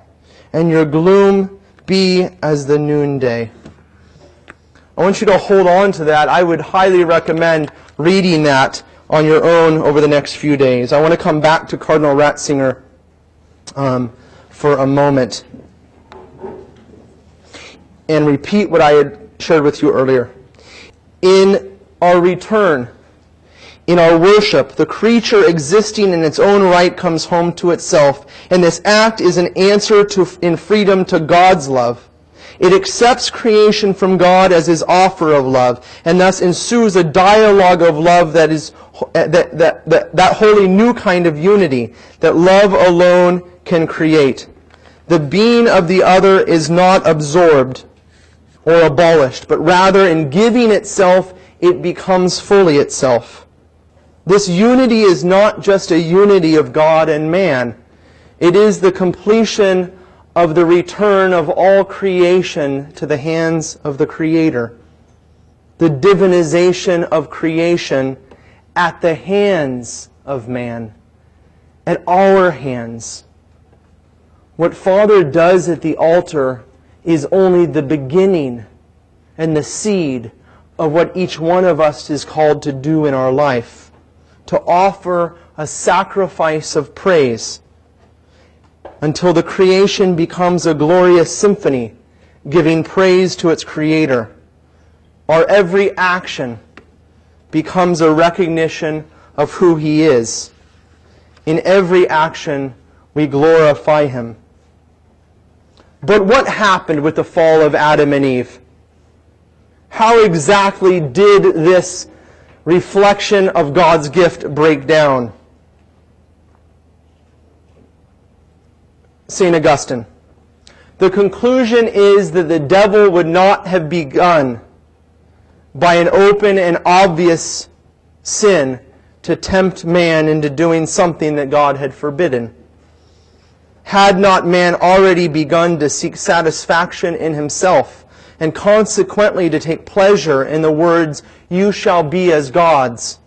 and your gloom be as the noonday. I want you to hold on to that. I would highly recommend reading that on your own over the next few days. I want to come back to Cardinal Ratzinger um, for a moment and repeat what I had shared with you earlier. In our return, in our worship, the creature existing in its own right comes home to itself, and this act is an answer to, in freedom to God's love. It accepts creation from God as his offer of love, and thus ensues a dialogue of love that is that, that, that, that wholly new kind of unity that love alone can create. The being of the other is not absorbed or abolished, but rather in giving itself, it becomes fully itself. This unity is not just a unity of God and man. It is the completion of the return of all creation to the hands of the Creator. The divinization of creation at the hands of man. At our hands. What Father does at the altar is only the beginning and the seed of what each one of us is called to do in our life. To offer a sacrifice of praise until the creation becomes a glorious symphony giving praise to its creator. Our every action becomes a recognition of who he is. In every action, we glorify him. But what happened with the fall of Adam and Eve? How exactly did this reflection of God's gift break down? St. Augustine. The conclusion is that the devil would not have begun by an open and obvious sin to tempt man into doing something that God had forbidden. Had not man already begun to seek satisfaction in himself and consequently to take pleasure in the words, You shall be as gods?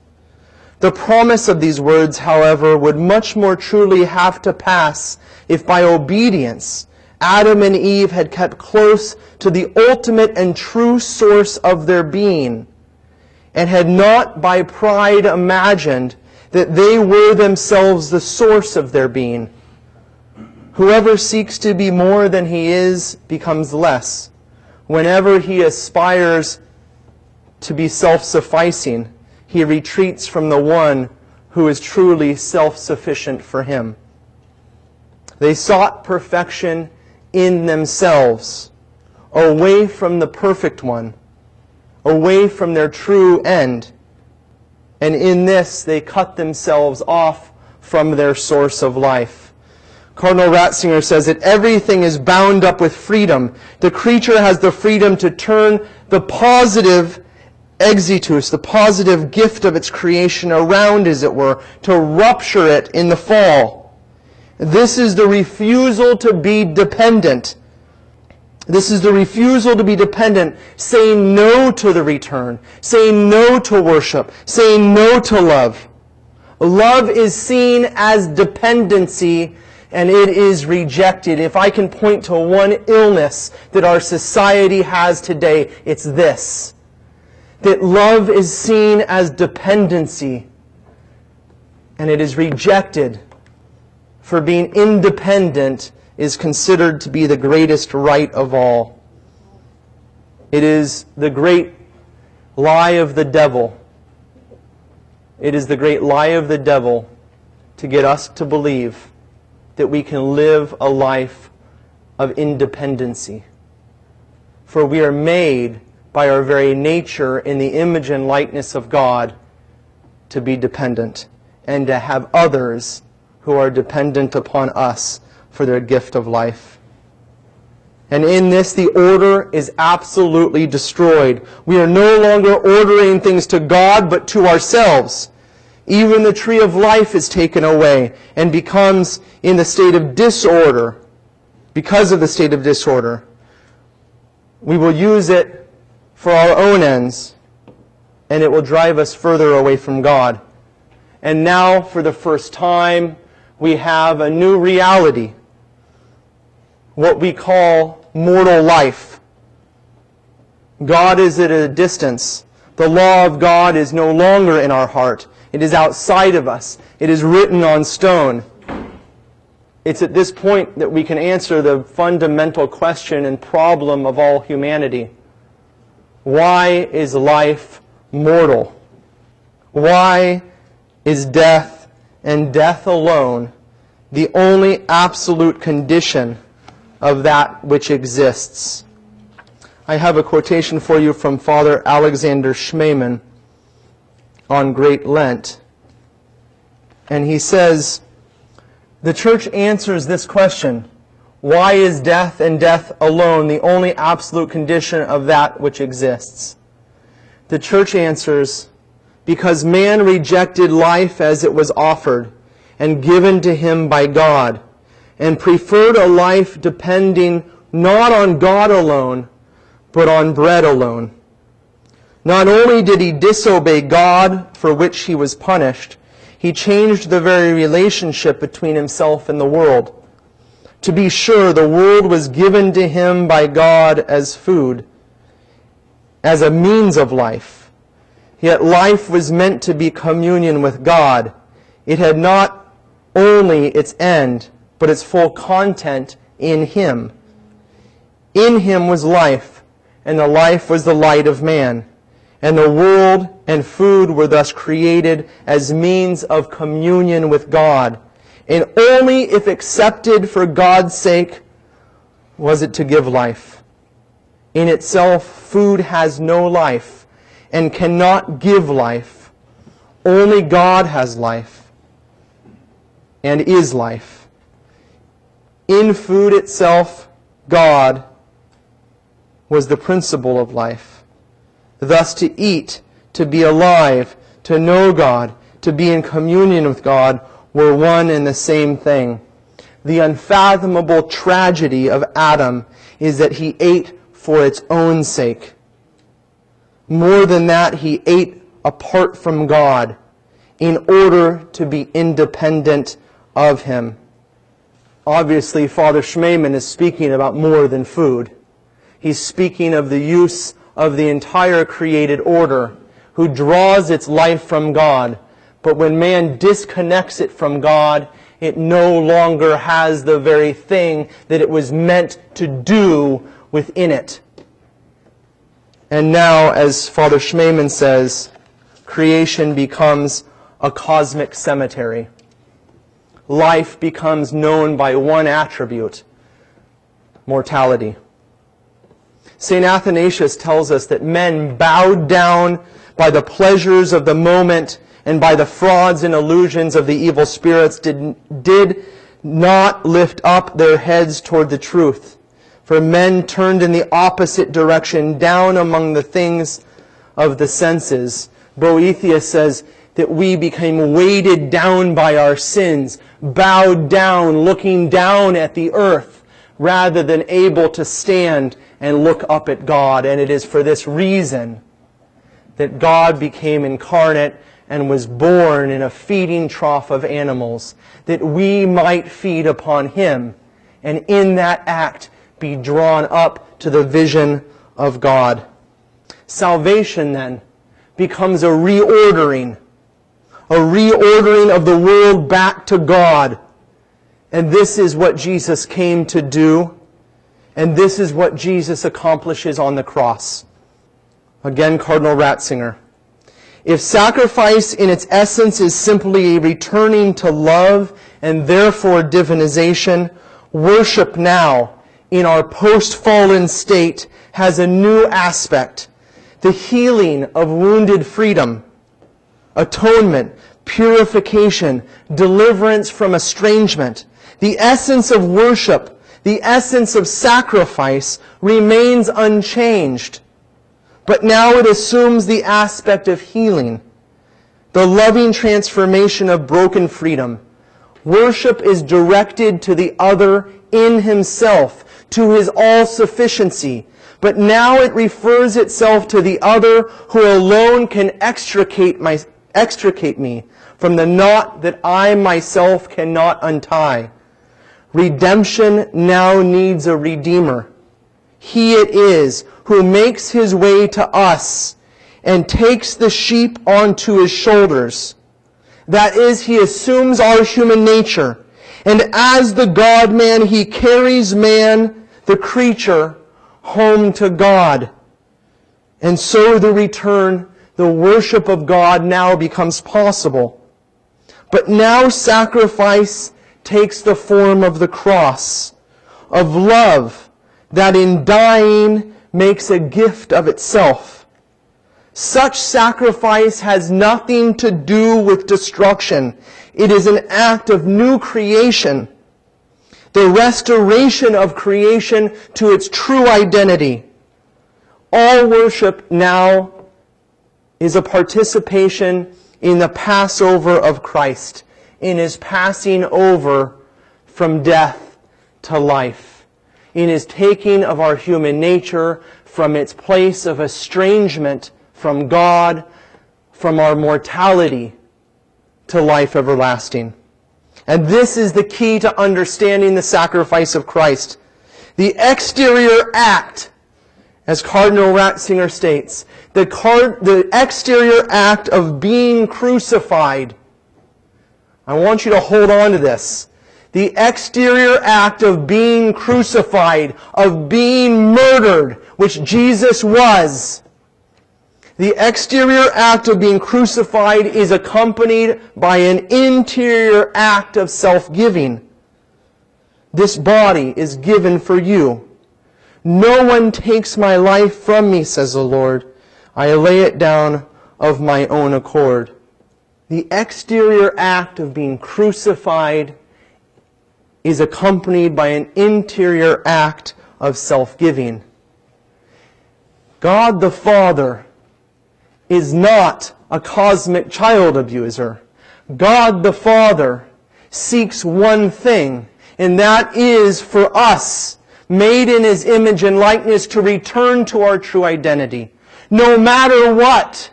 The promise of these words, however, would much more truly have to pass if by obedience Adam and Eve had kept close to the ultimate and true source of their being and had not by pride imagined that they were themselves the source of their being. Whoever seeks to be more than he is becomes less. Whenever he aspires to be self-sufficing, he retreats from the one who is truly self-sufficient for him. They sought perfection in themselves, away from the perfect one, away from their true end. And in this, they cut themselves off from their source of life. Cardinal Ratzinger says that everything is bound up with freedom. The creature has the freedom to turn the positive exitus, the positive gift of its creation around, as it were, to rupture it in the fall. This is the refusal to be dependent. This is the refusal to be dependent, saying no to the return, saying no to worship, saying no to love. Love is seen as dependency and it is rejected. If I can point to one illness that our society has today, it's this. That love is seen as dependency and it is rejected for being independent is considered to be the greatest right of all. It is the great lie of the devil. It is the great lie of the devil to get us to believe that we can live a life of independency. For we are made by our very nature in the image and likeness of God to be dependent and to have others who are dependent upon us for their gift of life. And in this, the order is absolutely destroyed. We are no longer ordering things to God, but to ourselves. Even the tree of life is taken away and becomes in the state of disorder. Because of the state of disorder, we will use it for our own ends, and it will drive us further away from God. And now, for the first time, we have a new reality, what we call mortal life. God is at a distance. The law of God is no longer in our heart. It is outside of us. It is written on stone. It's at this point that we can answer the fundamental question and problem of all humanity. Why is life mortal? Why is death and death alone the only absolute condition of that which exists? I have a quotation for you from Father Alexander Schmemann on Great Lent. And he says, the church answers this question why is death and death alone the only absolute condition of that which exists? The church answers, because man rejected life as it was offered and given to him by God, and preferred a life depending not on God alone, but on bread alone. Not only did he disobey God for which he was punished, he changed the very relationship between himself and the world. To be sure, the world was given to him by God as food, as a means of life. Yet life was meant to be communion with God. It had not only its end, but its full content in him. In him was life, and the life was the light of man. And the world and food were thus created as means of communion with God. And only if accepted for God's sake was it to give life. In itself, food has no life and cannot give life. Only God has life and is life. In food itself, God was the principle of life. Thus, to eat, to be alive, to know God, to be in communion with God were one and the same thing. The unfathomable tragedy of Adam is that he ate for its own sake. More than that, he ate apart from God in order to be independent of him. Obviously, Father Schmemann is speaking about more than food. He's speaking of the use of the entire created order who draws its life from God but when man disconnects it from God, it no longer has the very thing that it was meant to do within it. And now, as Father Schmemann says, creation becomes a cosmic cemetery. Life becomes known by one attribute, mortality. St. Athanasius tells us that men bowed down by the pleasures of the moment and by the frauds and illusions of the evil spirits did, did not lift up their heads toward the truth. For men turned in the opposite direction, down among the things of the senses. Boethius says that we became weighted down by our sins, bowed down, looking down at the earth, rather than able to stand and look up at God. And it is for this reason that God became incarnate and was born in a feeding trough of animals, that we might feed upon him, and in that act be drawn up to the vision of God. Salvation then becomes a reordering, a reordering of the world back to God. And this is what Jesus came to do, and this is what Jesus accomplishes on the cross. Again, Cardinal Ratzinger. If sacrifice in its essence is simply a returning to love and therefore divinization, worship now in our post-fallen state has a new aspect. The healing of wounded freedom, atonement, purification, deliverance from estrangement. The essence of worship, the essence of sacrifice remains unchanged but now it assumes the aspect of healing, the loving transformation of broken freedom. Worship is directed to the other in himself, to his all-sufficiency. But now it refers itself to the other who alone can extricate, my, extricate me from the knot that I myself cannot untie. Redemption now needs a redeemer. He it is who makes his way to us and takes the sheep onto his shoulders. That is, he assumes our human nature. And as the God-man, he carries man, the creature, home to God. And so the return, the worship of God now becomes possible. But now sacrifice takes the form of the cross, of love that in dying makes a gift of itself. Such sacrifice has nothing to do with destruction. It is an act of new creation, the restoration of creation to its true identity. All worship now is a participation in the Passover of Christ, in his passing over from death to life, in his taking of our human nature from its place of estrangement from God, from our mortality to life everlasting. And this is the key to understanding the sacrifice of Christ. The exterior act, as Cardinal Ratzinger states, the, card, the exterior act of being crucified. I want you to hold on to this. The exterior act of being crucified, of being murdered, which Jesus was. The exterior act of being crucified is accompanied by an interior act of self-giving. This body is given for you. No one takes my life from me, says the Lord. I lay it down of my own accord. The exterior act of being crucified is accompanied by an interior act of self-giving. God the Father is not a cosmic child abuser. God the Father seeks one thing, and that is for us, made in His image and likeness, to return to our true identity no matter what.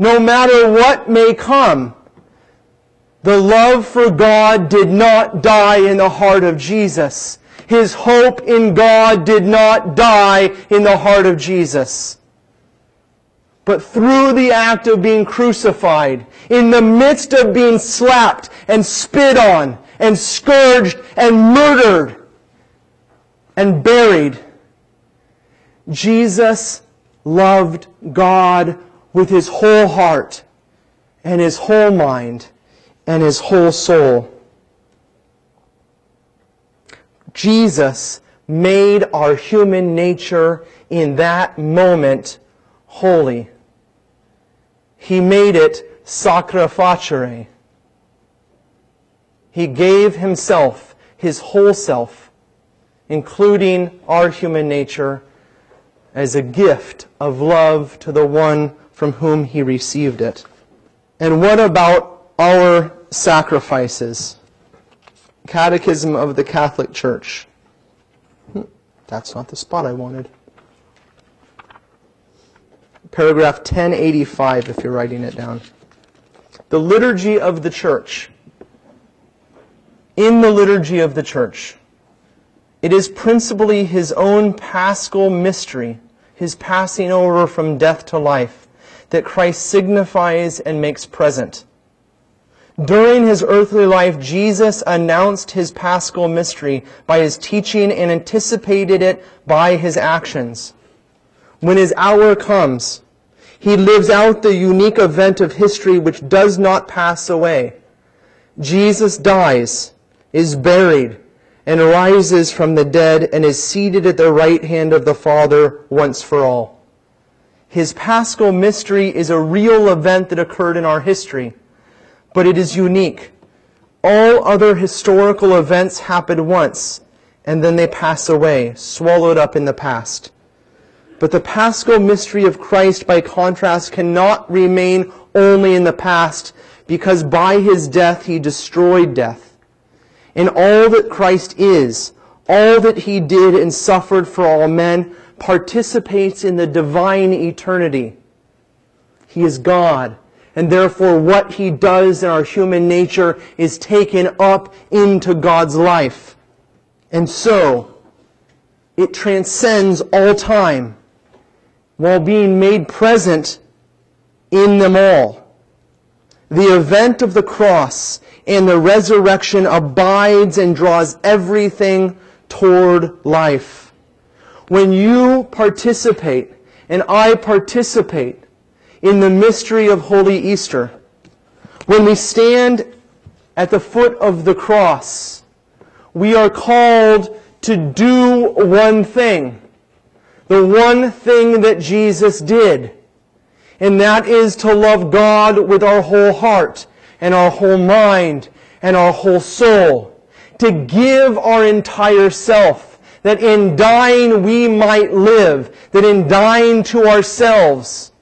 No matter what may come. The love for God did not die in the heart of Jesus. His hope in God did not die in the heart of Jesus. But through the act of being crucified, in the midst of being slapped and spit on and scourged and murdered and buried, Jesus loved God with his whole heart and his whole mind and his whole soul. Jesus made our human nature in that moment holy. He made it sacra facere. He gave himself, his whole self, including our human nature, as a gift of love to the one from whom he received it. And what about our sacrifices? Catechism of the Catholic Church. Hmm, that's not the spot I wanted. Paragraph 1085, if you're writing it down. The liturgy of the church. In the liturgy of the church, it is principally his own paschal mystery, his passing over from death to life, that Christ signifies and makes present. During his earthly life, Jesus announced his paschal mystery by his teaching and anticipated it by his actions. When his hour comes, he lives out the unique event of history which does not pass away. Jesus dies, is buried, and rises from the dead and is seated at the right hand of the Father once for all. His paschal mystery is a real event that occurred in our history, but it is unique. All other historical events happen once, and then they pass away, swallowed up in the past. But the paschal mystery of Christ, by contrast, cannot remain only in the past, because by his death he destroyed death in all that Christ is, all that he did and suffered for all men, participates in the divine eternity. He is God. And therefore what he does in our human nature is taken up into God's life. And so, it transcends all time while being made present in them all. The event of the cross and the resurrection abides and draws everything toward life. When you participate and I participate in the mystery of Holy Easter. When we stand at the foot of the cross, we are called to do one thing. The one thing that Jesus did. And that is to love God with our whole heart and our whole mind and our whole soul. To give our entire self. That in dying we might live. That in dying to ourselves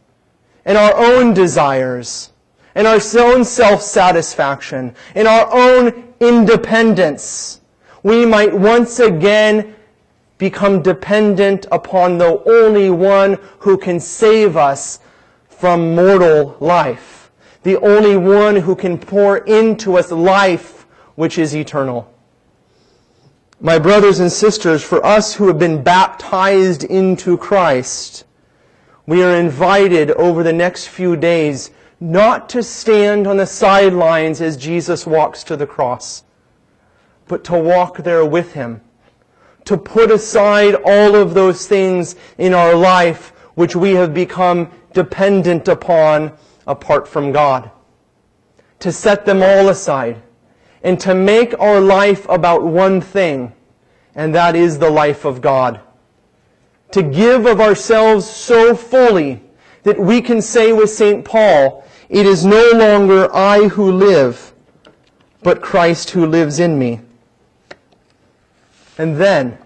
and our own desires and our own self-satisfaction and our own independence, we might once again become dependent upon the only one who can save us from mortal life. The only one who can pour into us life which is eternal. My brothers and sisters, for us who have been baptized into Christ, we are invited over the next few days not to stand on the sidelines as Jesus walks to the cross, but to walk there with him. To put aside all of those things in our life which we have become dependent upon apart from God. To set them all aside and to make our life about one thing, and that is the life of God. To give of ourselves so fully that we can say with St. Paul, it is no longer I who live, but Christ who lives in me. And then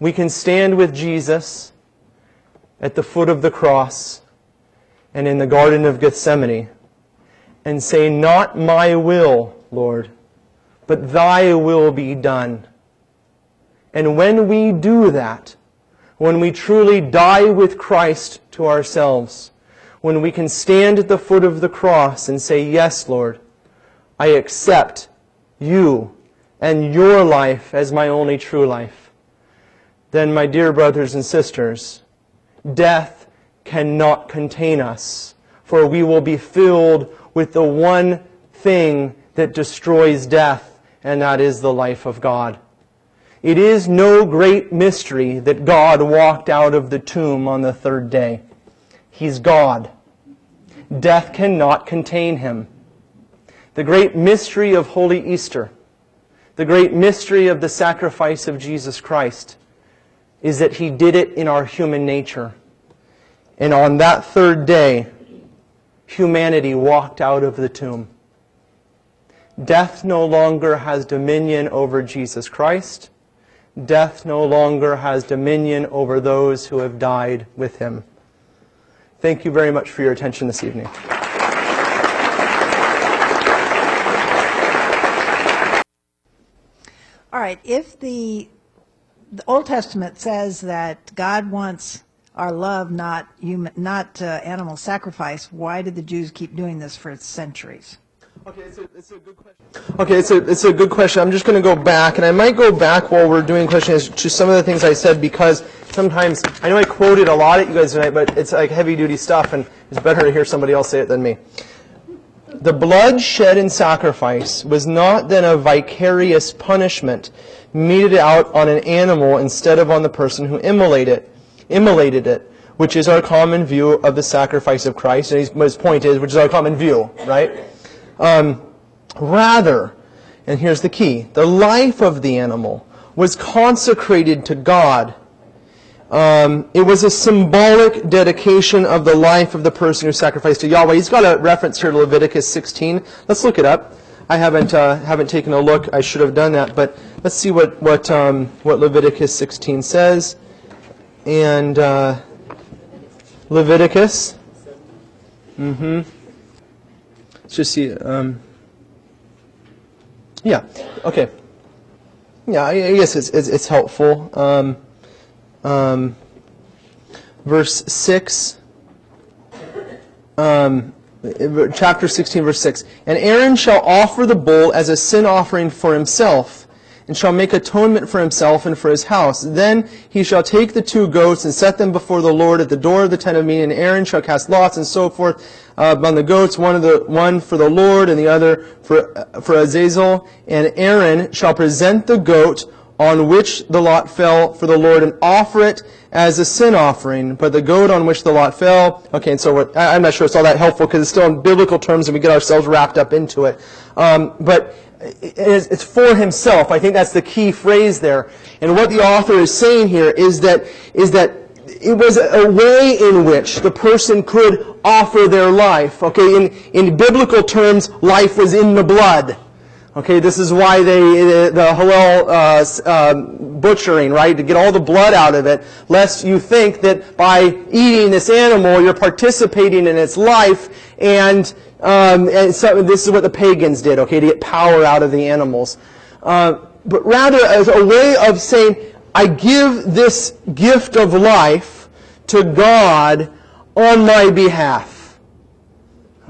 we can stand with Jesus at the foot of the cross and in the Garden of Gethsemane and say, Not my will, Lord, but thy will be done. And when we do that, when we truly die with Christ to ourselves, when we can stand at the foot of the cross and say, Yes, Lord, I accept you and your life as my only true life, then, my dear brothers and sisters, death cannot contain us, for we will be filled with the one thing that destroys death, and that is the life of God. It is no great mystery that God walked out of the tomb on the third day. He's God. Death cannot contain him. The great mystery of Holy Easter the great mystery of the sacrifice of Jesus Christ is that he did it in our human nature. And on that third day, humanity walked out of the tomb. Death no longer has dominion over Jesus Christ. Death no longer has dominion over those who have died with him. Thank you very much for your attention this evening. All right, if the, the Old Testament says that God wants our love, not human, not uh, animal sacrifice, why did the Jews keep doing this for centuries? Okay, it's a, it's a good question. Okay, it's a, good question. I'm just going to go back, and I might go back while we're doing questions to some of the things I said because sometimes, I know I quoted a lot at you guys tonight, but it's like heavy duty stuff, and it's better to hear somebody else say it than me. The blood shed in sacrifice was not then a vicarious punishment meted out on an animal instead of on the person who immolated, immolated it, which is our common view of the sacrifice of Christ. And his point is, which is our common view, right? Um, rather, and here's the key, the life of the animal was consecrated to God um, it was a symbolic dedication of the life of the person who sacrificed to Yahweh. He's got a reference here to Leviticus 16. Let's look it up. I haven't uh, haven't taken a look. I should have done that, but let's see what what um, what Leviticus 16 says. And uh, Leviticus. Mm-hmm. Just see. Um, yeah. Okay. Yeah, I guess it's it's, it's helpful. Um, um, verse 6, um, chapter 16, verse 6. And Aaron shall offer the bull as a sin offering for himself, and shall make atonement for himself and for his house. Then he shall take the two goats and set them before the Lord at the door of the tent of meeting, and Aaron shall cast lots and so forth uh, on the goats, one of the one for the Lord and the other for for Azazel. And Aaron shall present the goat on which the lot fell for the Lord and offer it as a sin offering. But the goat on which the lot fell, okay, and so what, I'm not sure it's all that helpful because it's still in biblical terms and we get ourselves wrapped up into it. Um, but it's for himself. I think that's the key phrase there. And what the author is saying here is that, is that it was a way in which the person could offer their life. Okay, in, in biblical terms, life was in the blood. Okay, this is why they, the halal uh, uh, butchering, right, to get all the blood out of it, lest you think that by eating this animal, you're participating in its life, and, um, and so this is what the pagans did, okay, to get power out of the animals. Uh, but rather as a way of saying, I give this gift of life to God on my behalf.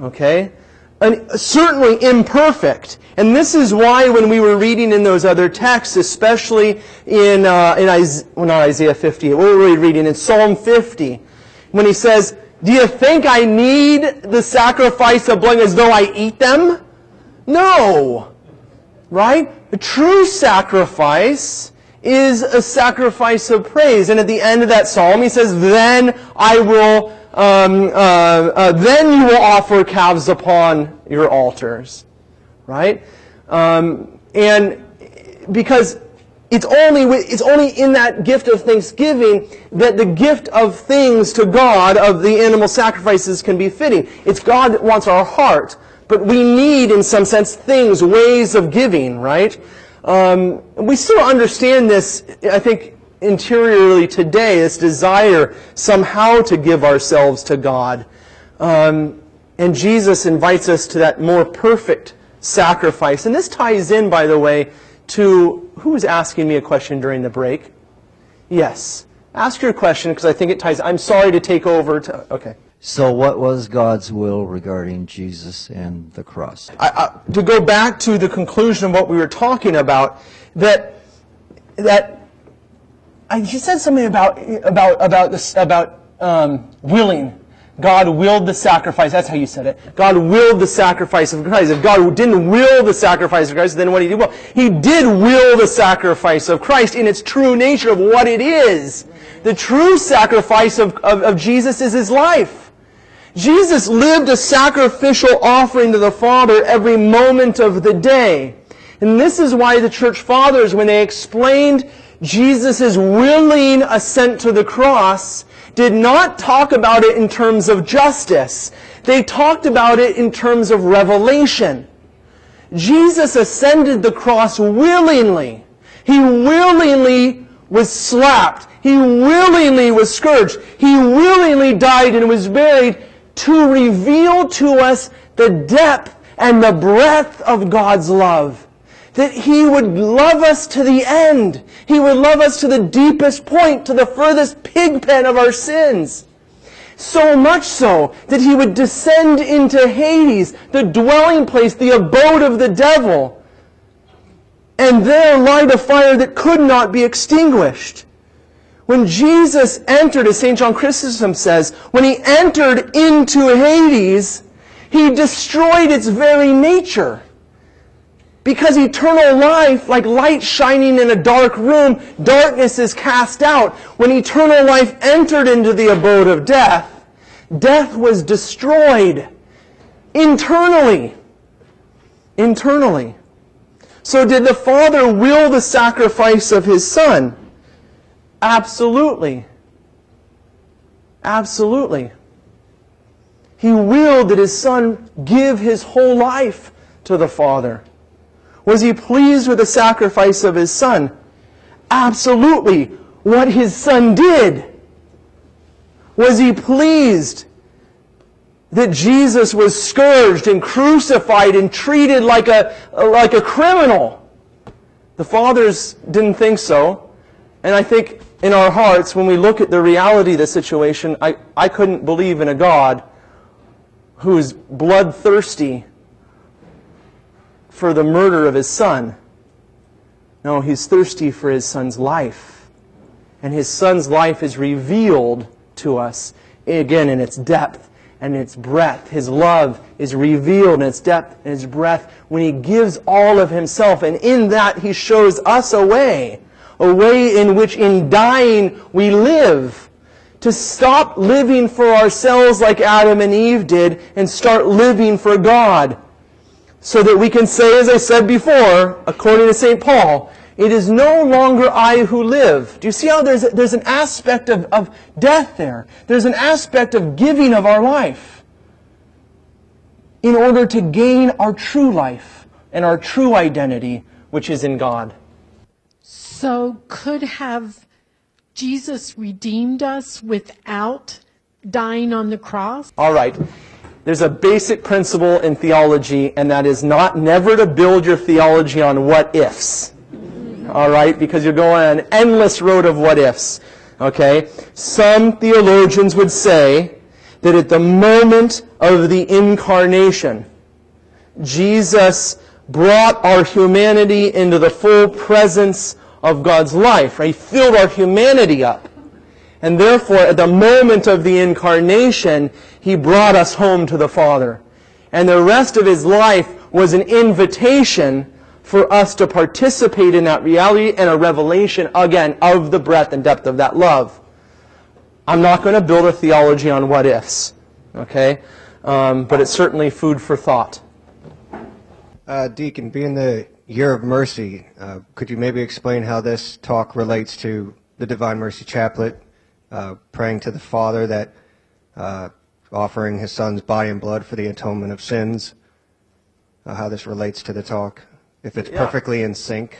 Okay? And certainly imperfect. And this is why when we were reading in those other texts, especially in, uh, in Isaiah, well, not Isaiah 50, what were we reading? In Psalm 50, when he says, do you think I need the sacrifice of blood as though I eat them? No. Right? The true sacrifice is a sacrifice of praise. And at the end of that psalm, he says, then I will, um, uh, uh, then you will offer calves upon your altars. Right? Um, and because it's only, it's only in that gift of thanksgiving that the gift of things to God, of the animal sacrifices, can be fitting. It's God that wants our heart. But we need, in some sense, things, ways of giving, right? Um, we still understand this, I think, interiorly today, this desire somehow to give ourselves to God. Um, and Jesus invites us to that more perfect sacrifice. And this ties in, by the way, to who was asking me a question during the break? Yes. Ask your question because I think it ties. I'm sorry to take over. To, okay. So, what was God's will regarding Jesus and the cross? I, I, to go back to the conclusion of what we were talking about, that that I, he said something about about about this about um, willing. God willed the sacrifice. That's how you said it. God willed the sacrifice of Christ. If God didn't will the sacrifice of Christ, then what did he do? Well, he did will the sacrifice of Christ in its true nature of what it is. The true sacrifice of, of, of Jesus is his life. Jesus lived a sacrificial offering to the Father every moment of the day. And this is why the church fathers, when they explained Jesus' willing ascent to the cross, did not talk about it in terms of justice. They talked about it in terms of revelation. Jesus ascended the cross willingly. He willingly was slapped. He willingly was scourged. He willingly died and was buried to reveal to us the depth and the breadth of God's love. That He would love us to the end. He would love us to the deepest point, to the furthest pig pen of our sins. So much so that He would descend into Hades, the dwelling place, the abode of the devil, and there light a fire that could not be extinguished. When Jesus entered, as St. John Chrysostom says, when he entered into Hades, he destroyed its very nature. Because eternal life, like light shining in a dark room, darkness is cast out. When eternal life entered into the abode of death, death was destroyed internally. Internally. So did the Father will the sacrifice of His Son? Absolutely. Absolutely. He willed that his son give his whole life to the Father. Was he pleased with the sacrifice of his son? Absolutely. What his son did. Was he pleased that Jesus was scourged and crucified and treated like a, like a criminal? The fathers didn't think so. And I think in our hearts, when we look at the reality of the situation, I, I couldn't believe in a God who is bloodthirsty for the murder of his son. No, he's thirsty for his son's life. And his son's life is revealed to us, again, in its depth and its breadth. His love is revealed in its depth and its breadth when he gives all of himself. And in that, he shows us a way a way in which in dying we live. To stop living for ourselves like Adam and Eve did and start living for God. So that we can say, as I said before, according to St. Paul, it is no longer I who live. Do you see how there's, there's an aspect of, of death there? There's an aspect of giving of our life in order to gain our true life and our true identity, which is in God. So could have Jesus redeemed us without dying on the cross? All right. There's a basic principle in theology, and that is not never to build your theology on what ifs. All right? Because you're going on an endless road of what ifs. Okay? Some theologians would say that at the moment of the incarnation, Jesus brought our humanity into the full presence of God's life. Right? He filled our humanity up. And therefore, at the moment of the incarnation, he brought us home to the Father. And the rest of his life was an invitation for us to participate in that reality and a revelation, again, of the breadth and depth of that love. I'm not going to build a theology on what ifs, okay? Um, but it's certainly food for thought. Uh, Deacon, being the year of mercy, uh, could you maybe explain how this talk relates to the Divine Mercy Chaplet, uh, praying to the Father that uh, offering his Son's body and blood for the atonement of sins, uh, how this relates to the talk, if it's Yeah. perfectly in sync?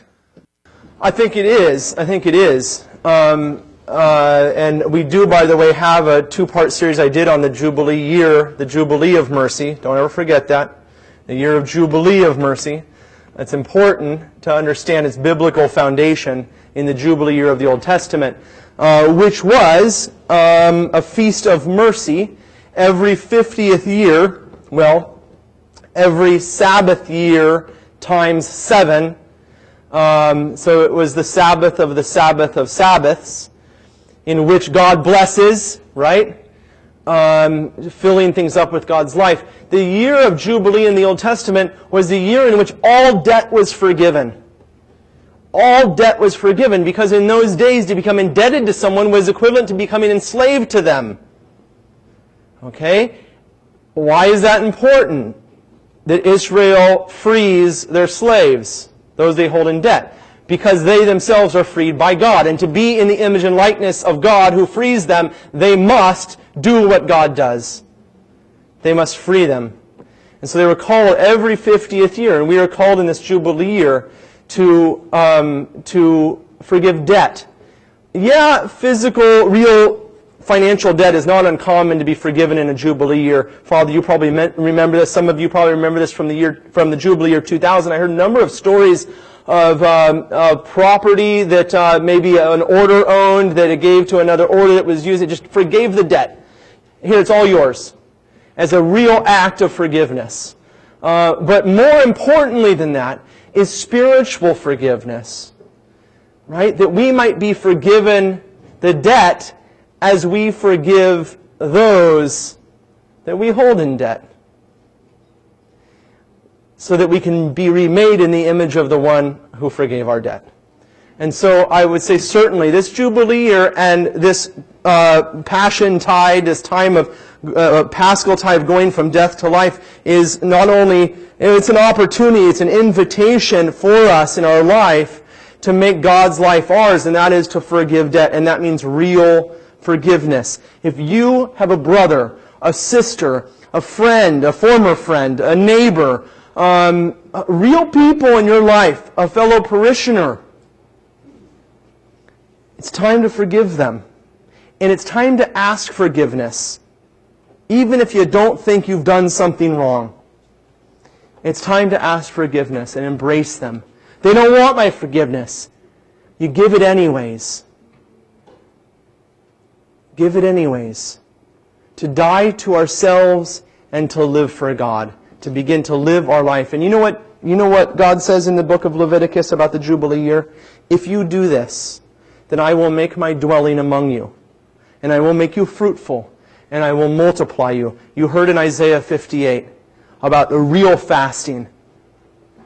I think it is. I think it is. Um, uh, and we do, by the way, have a two-part series I did on the Jubilee year, the Jubilee of Mercy. Don't ever forget that. The year of Jubilee of Mercy. It's important to understand its biblical foundation in the Jubilee year of the Old Testament, uh, which was um, a feast of mercy every 50th year. Well, every Sabbath year times seven. Um, so it was the Sabbath of the Sabbath of Sabbaths, in which God blesses, right? Um, filling things up with God's life. The year of Jubilee in the Old Testament was the year in which all debt was forgiven. All debt was forgiven because in those days to become indebted to someone was equivalent to becoming enslaved to them. Okay? Why is that important? That Israel frees their slaves, those they hold in debt, because they themselves are freed by God. And to be in the image and likeness of God who frees them, they must do what God does. They must free them. And so they were called every 50th year, and we are called in this Jubilee year to, um, to forgive debt. Yeah, physical, real financial debt is not uncommon to be forgiven in a Jubilee year. Father, you probably me- remember this. Some of you probably remember this from the year, from the Jubilee year 2000. I heard a number of stories of um, property that uh, maybe an order owned that it gave to another order that was used. It just forgave the debt. Here, it's all yours as a real act of forgiveness. Uh, but more importantly than that is spiritual forgiveness, right? That we might be forgiven the debt as we forgive those that we hold in debt. So that we can be remade in the image of the one who forgave our debt. And so I would say certainly this Jubilee year and this uh, Passion Tide, this time of uh, Paschal Tide going from death to life is not only, it's an opportunity, it's an invitation for us in our life to make God's life ours, and that is to forgive debt, and that means real forgiveness. If you have a brother, a sister, a friend, a former friend, a neighbor, um, real people in your life, a fellow parishioner, it's time to forgive them. And it's time to ask forgiveness, even if you don't think you've done something wrong. It's time to ask forgiveness and embrace them. They don't want my forgiveness. You give it anyways. Give it anyways. To die to ourselves and to live for God. To begin to live our life. And you know what, you know what God says in the book of Leviticus about the Jubilee year? If you do this, then I will make my dwelling among you. And I will make you fruitful. And I will multiply you. You heard in Isaiah 58 about the real fasting.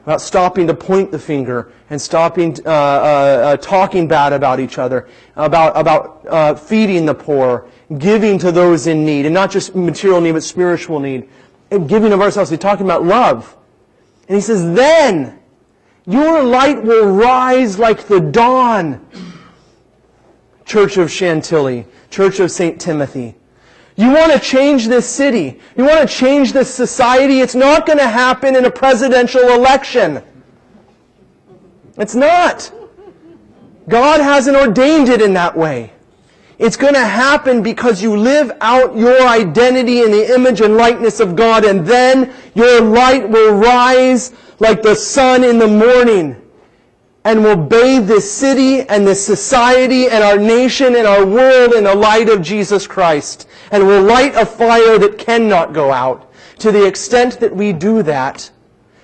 about stopping to point the finger and stopping uh, uh, uh, talking bad about each other, about, about uh, feeding the poor, giving to those in need, and not just material need, but spiritual need, and giving of ourselves. He's talking about love. And he says, then your light will rise like the dawn. Church of Chantilly, Church of St. Timothy. You want to change this city. You want to change this society. It's not going to happen in a presidential election. It's not. God hasn't ordained it in that way. It's going to happen because you live out your identity in the image and likeness of God, and then your light will rise like the sun in the morning and will bathe this city and this society and our nation and our world in the light of Jesus Christ and will light a fire that cannot go out. To the extent that we do that,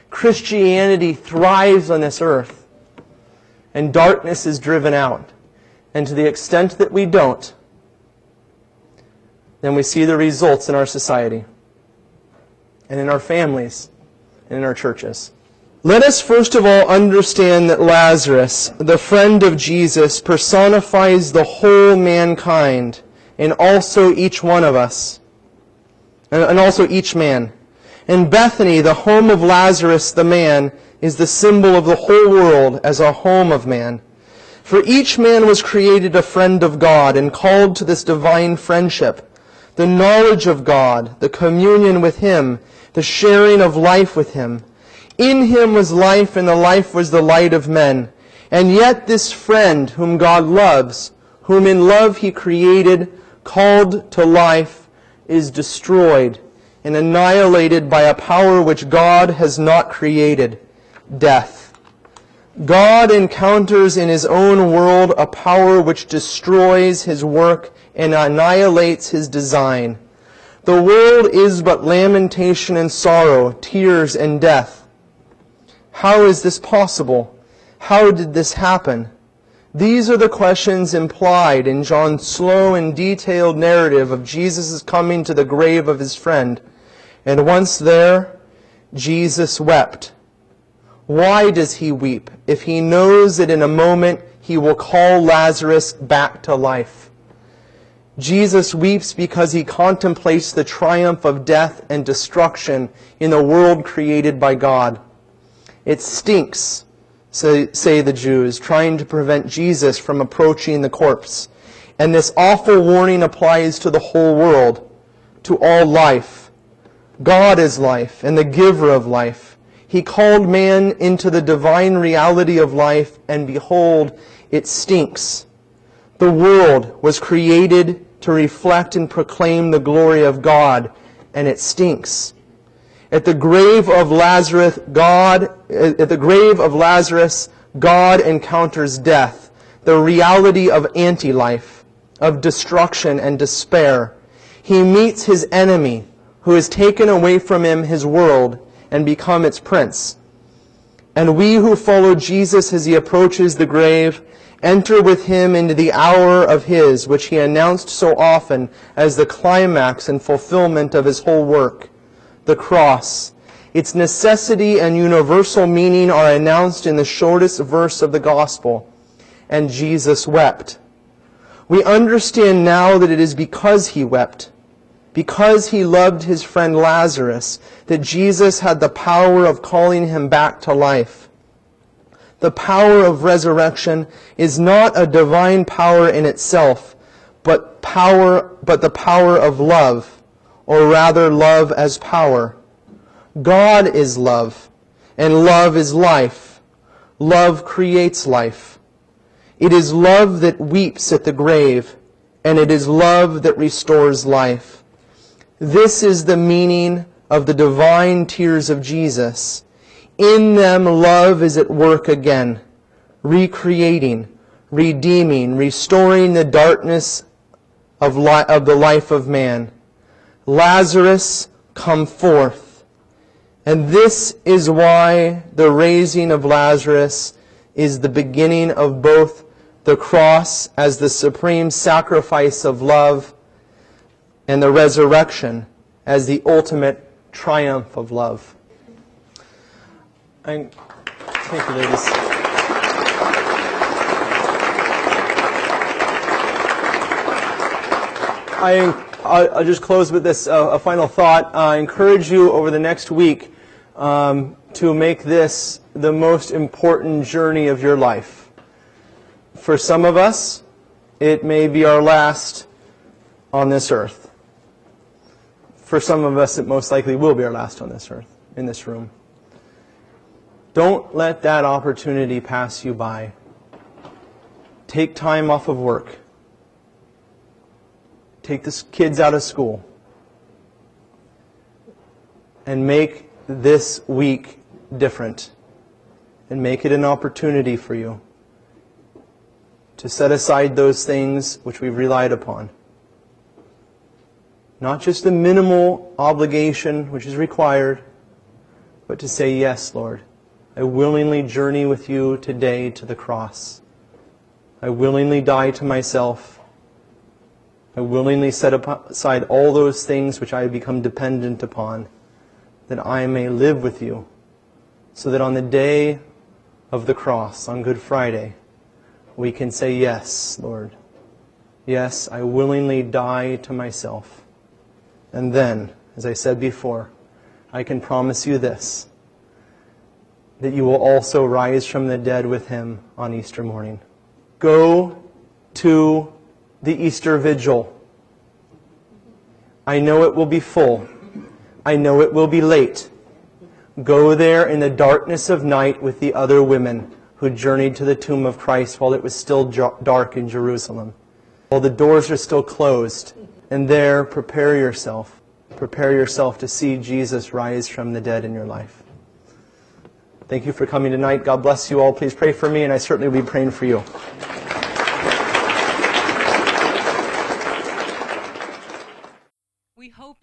Christianity thrives on this earth and darkness is driven out. And to the extent that we don't, then we see the results in our society and in our families and in our churches. Let us first of all understand that Lazarus, the friend of Jesus, personifies the whole mankind and also each one of us, uh, and also each man. In Bethany, the home of Lazarus the man is the symbol of the whole world as a home of man. For each man was created a friend of God and called to this divine friendship, the knowledge of God, the communion with Him, the sharing of life with Him. In Him was life, and the life was the light of men. And yet this friend, whom God loves, whom in love He created, called to life, is destroyed and annihilated by a power which God has not created, death. God encounters in his own world a power which destroys his work and annihilates his design. The world is but lamentation and sorrow, tears and death. How is this possible? How did this happen? These are the questions implied in John's slow and detailed narrative of Jesus' coming to the grave of his friend. And once there, Jesus wept. Why does he weep if he knows that in a moment he will call Lazarus back to life? Jesus weeps because he contemplates the triumph of death and destruction in the world created by God. It stinks, say, the Jews, trying to prevent Jesus from approaching the corpse. And this awful warning applies to the whole world, to all life. God is life and the giver of life. He called man into the divine reality of life, and behold, it stinks. The world was created to reflect and proclaim the glory of God, and it stinks. At the grave of Lazarus, God, at the grave of Lazarus, God encounters death, the reality of anti-life, of destruction and despair. He meets his enemy, who has taken away from him his world, and become its prince. And we who follow Jesus as he approaches the grave enter with him into the hour of his, which he announced so often as the climax and fulfillment of his whole work, the cross. Its necessity and universal meaning are announced in the shortest verse of the gospel. And Jesus wept. We understand now that it is because he wept because he loved his friend Lazarus, that Jesus had the power of calling him back to life. The power of resurrection is not a divine power in itself, but power, but the power of love, or rather love as power. God is love, and love is life. Love creates life. It is love that weeps at the grave, and it is love that restores life. This is the meaning of the divine tears of Jesus. In them, love is at work again, recreating, redeeming, restoring the darkness of, li- of the life of man. Lazarus, come forth. And this is why the raising of Lazarus is the beginning of both the cross as the supreme sacrifice of love and the resurrection as the ultimate triumph of love. I'm Thank you, ladies. I, I'll just close with this uh, a final thought. I encourage you over the next week um, to make this the most important journey of your life. For some of us, it may be our last on this earth. For some of us, it most likely will be our last on this earth, in this room. Don't let that opportunity pass you by. Take time off of work. Take the kids out of school. And make this week different. And make it an opportunity for you to set aside those things which we've relied upon. Not just the minimal obligation which is required, but to say, Yes, Lord. I willingly journey with you today to the cross. I willingly die to myself. I willingly set aside all those things which I have become dependent upon, that I may live with you, so that on the day of the cross, on Good Friday, we can say, Yes, Lord. Yes, I willingly die to myself. And then, as I said before, I can promise you this that you will also rise from the dead with him on Easter morning. Go to the Easter vigil. I know it will be full. I know it will be late. Go there in the darkness of night with the other women who journeyed to the tomb of Christ while it was still dark in Jerusalem. While the doors are still closed. And there, prepare yourself. Prepare yourself to see Jesus rise from the dead in your life. Thank you for coming tonight. God bless you all. Please pray for me, and I certainly will be praying for you. We hope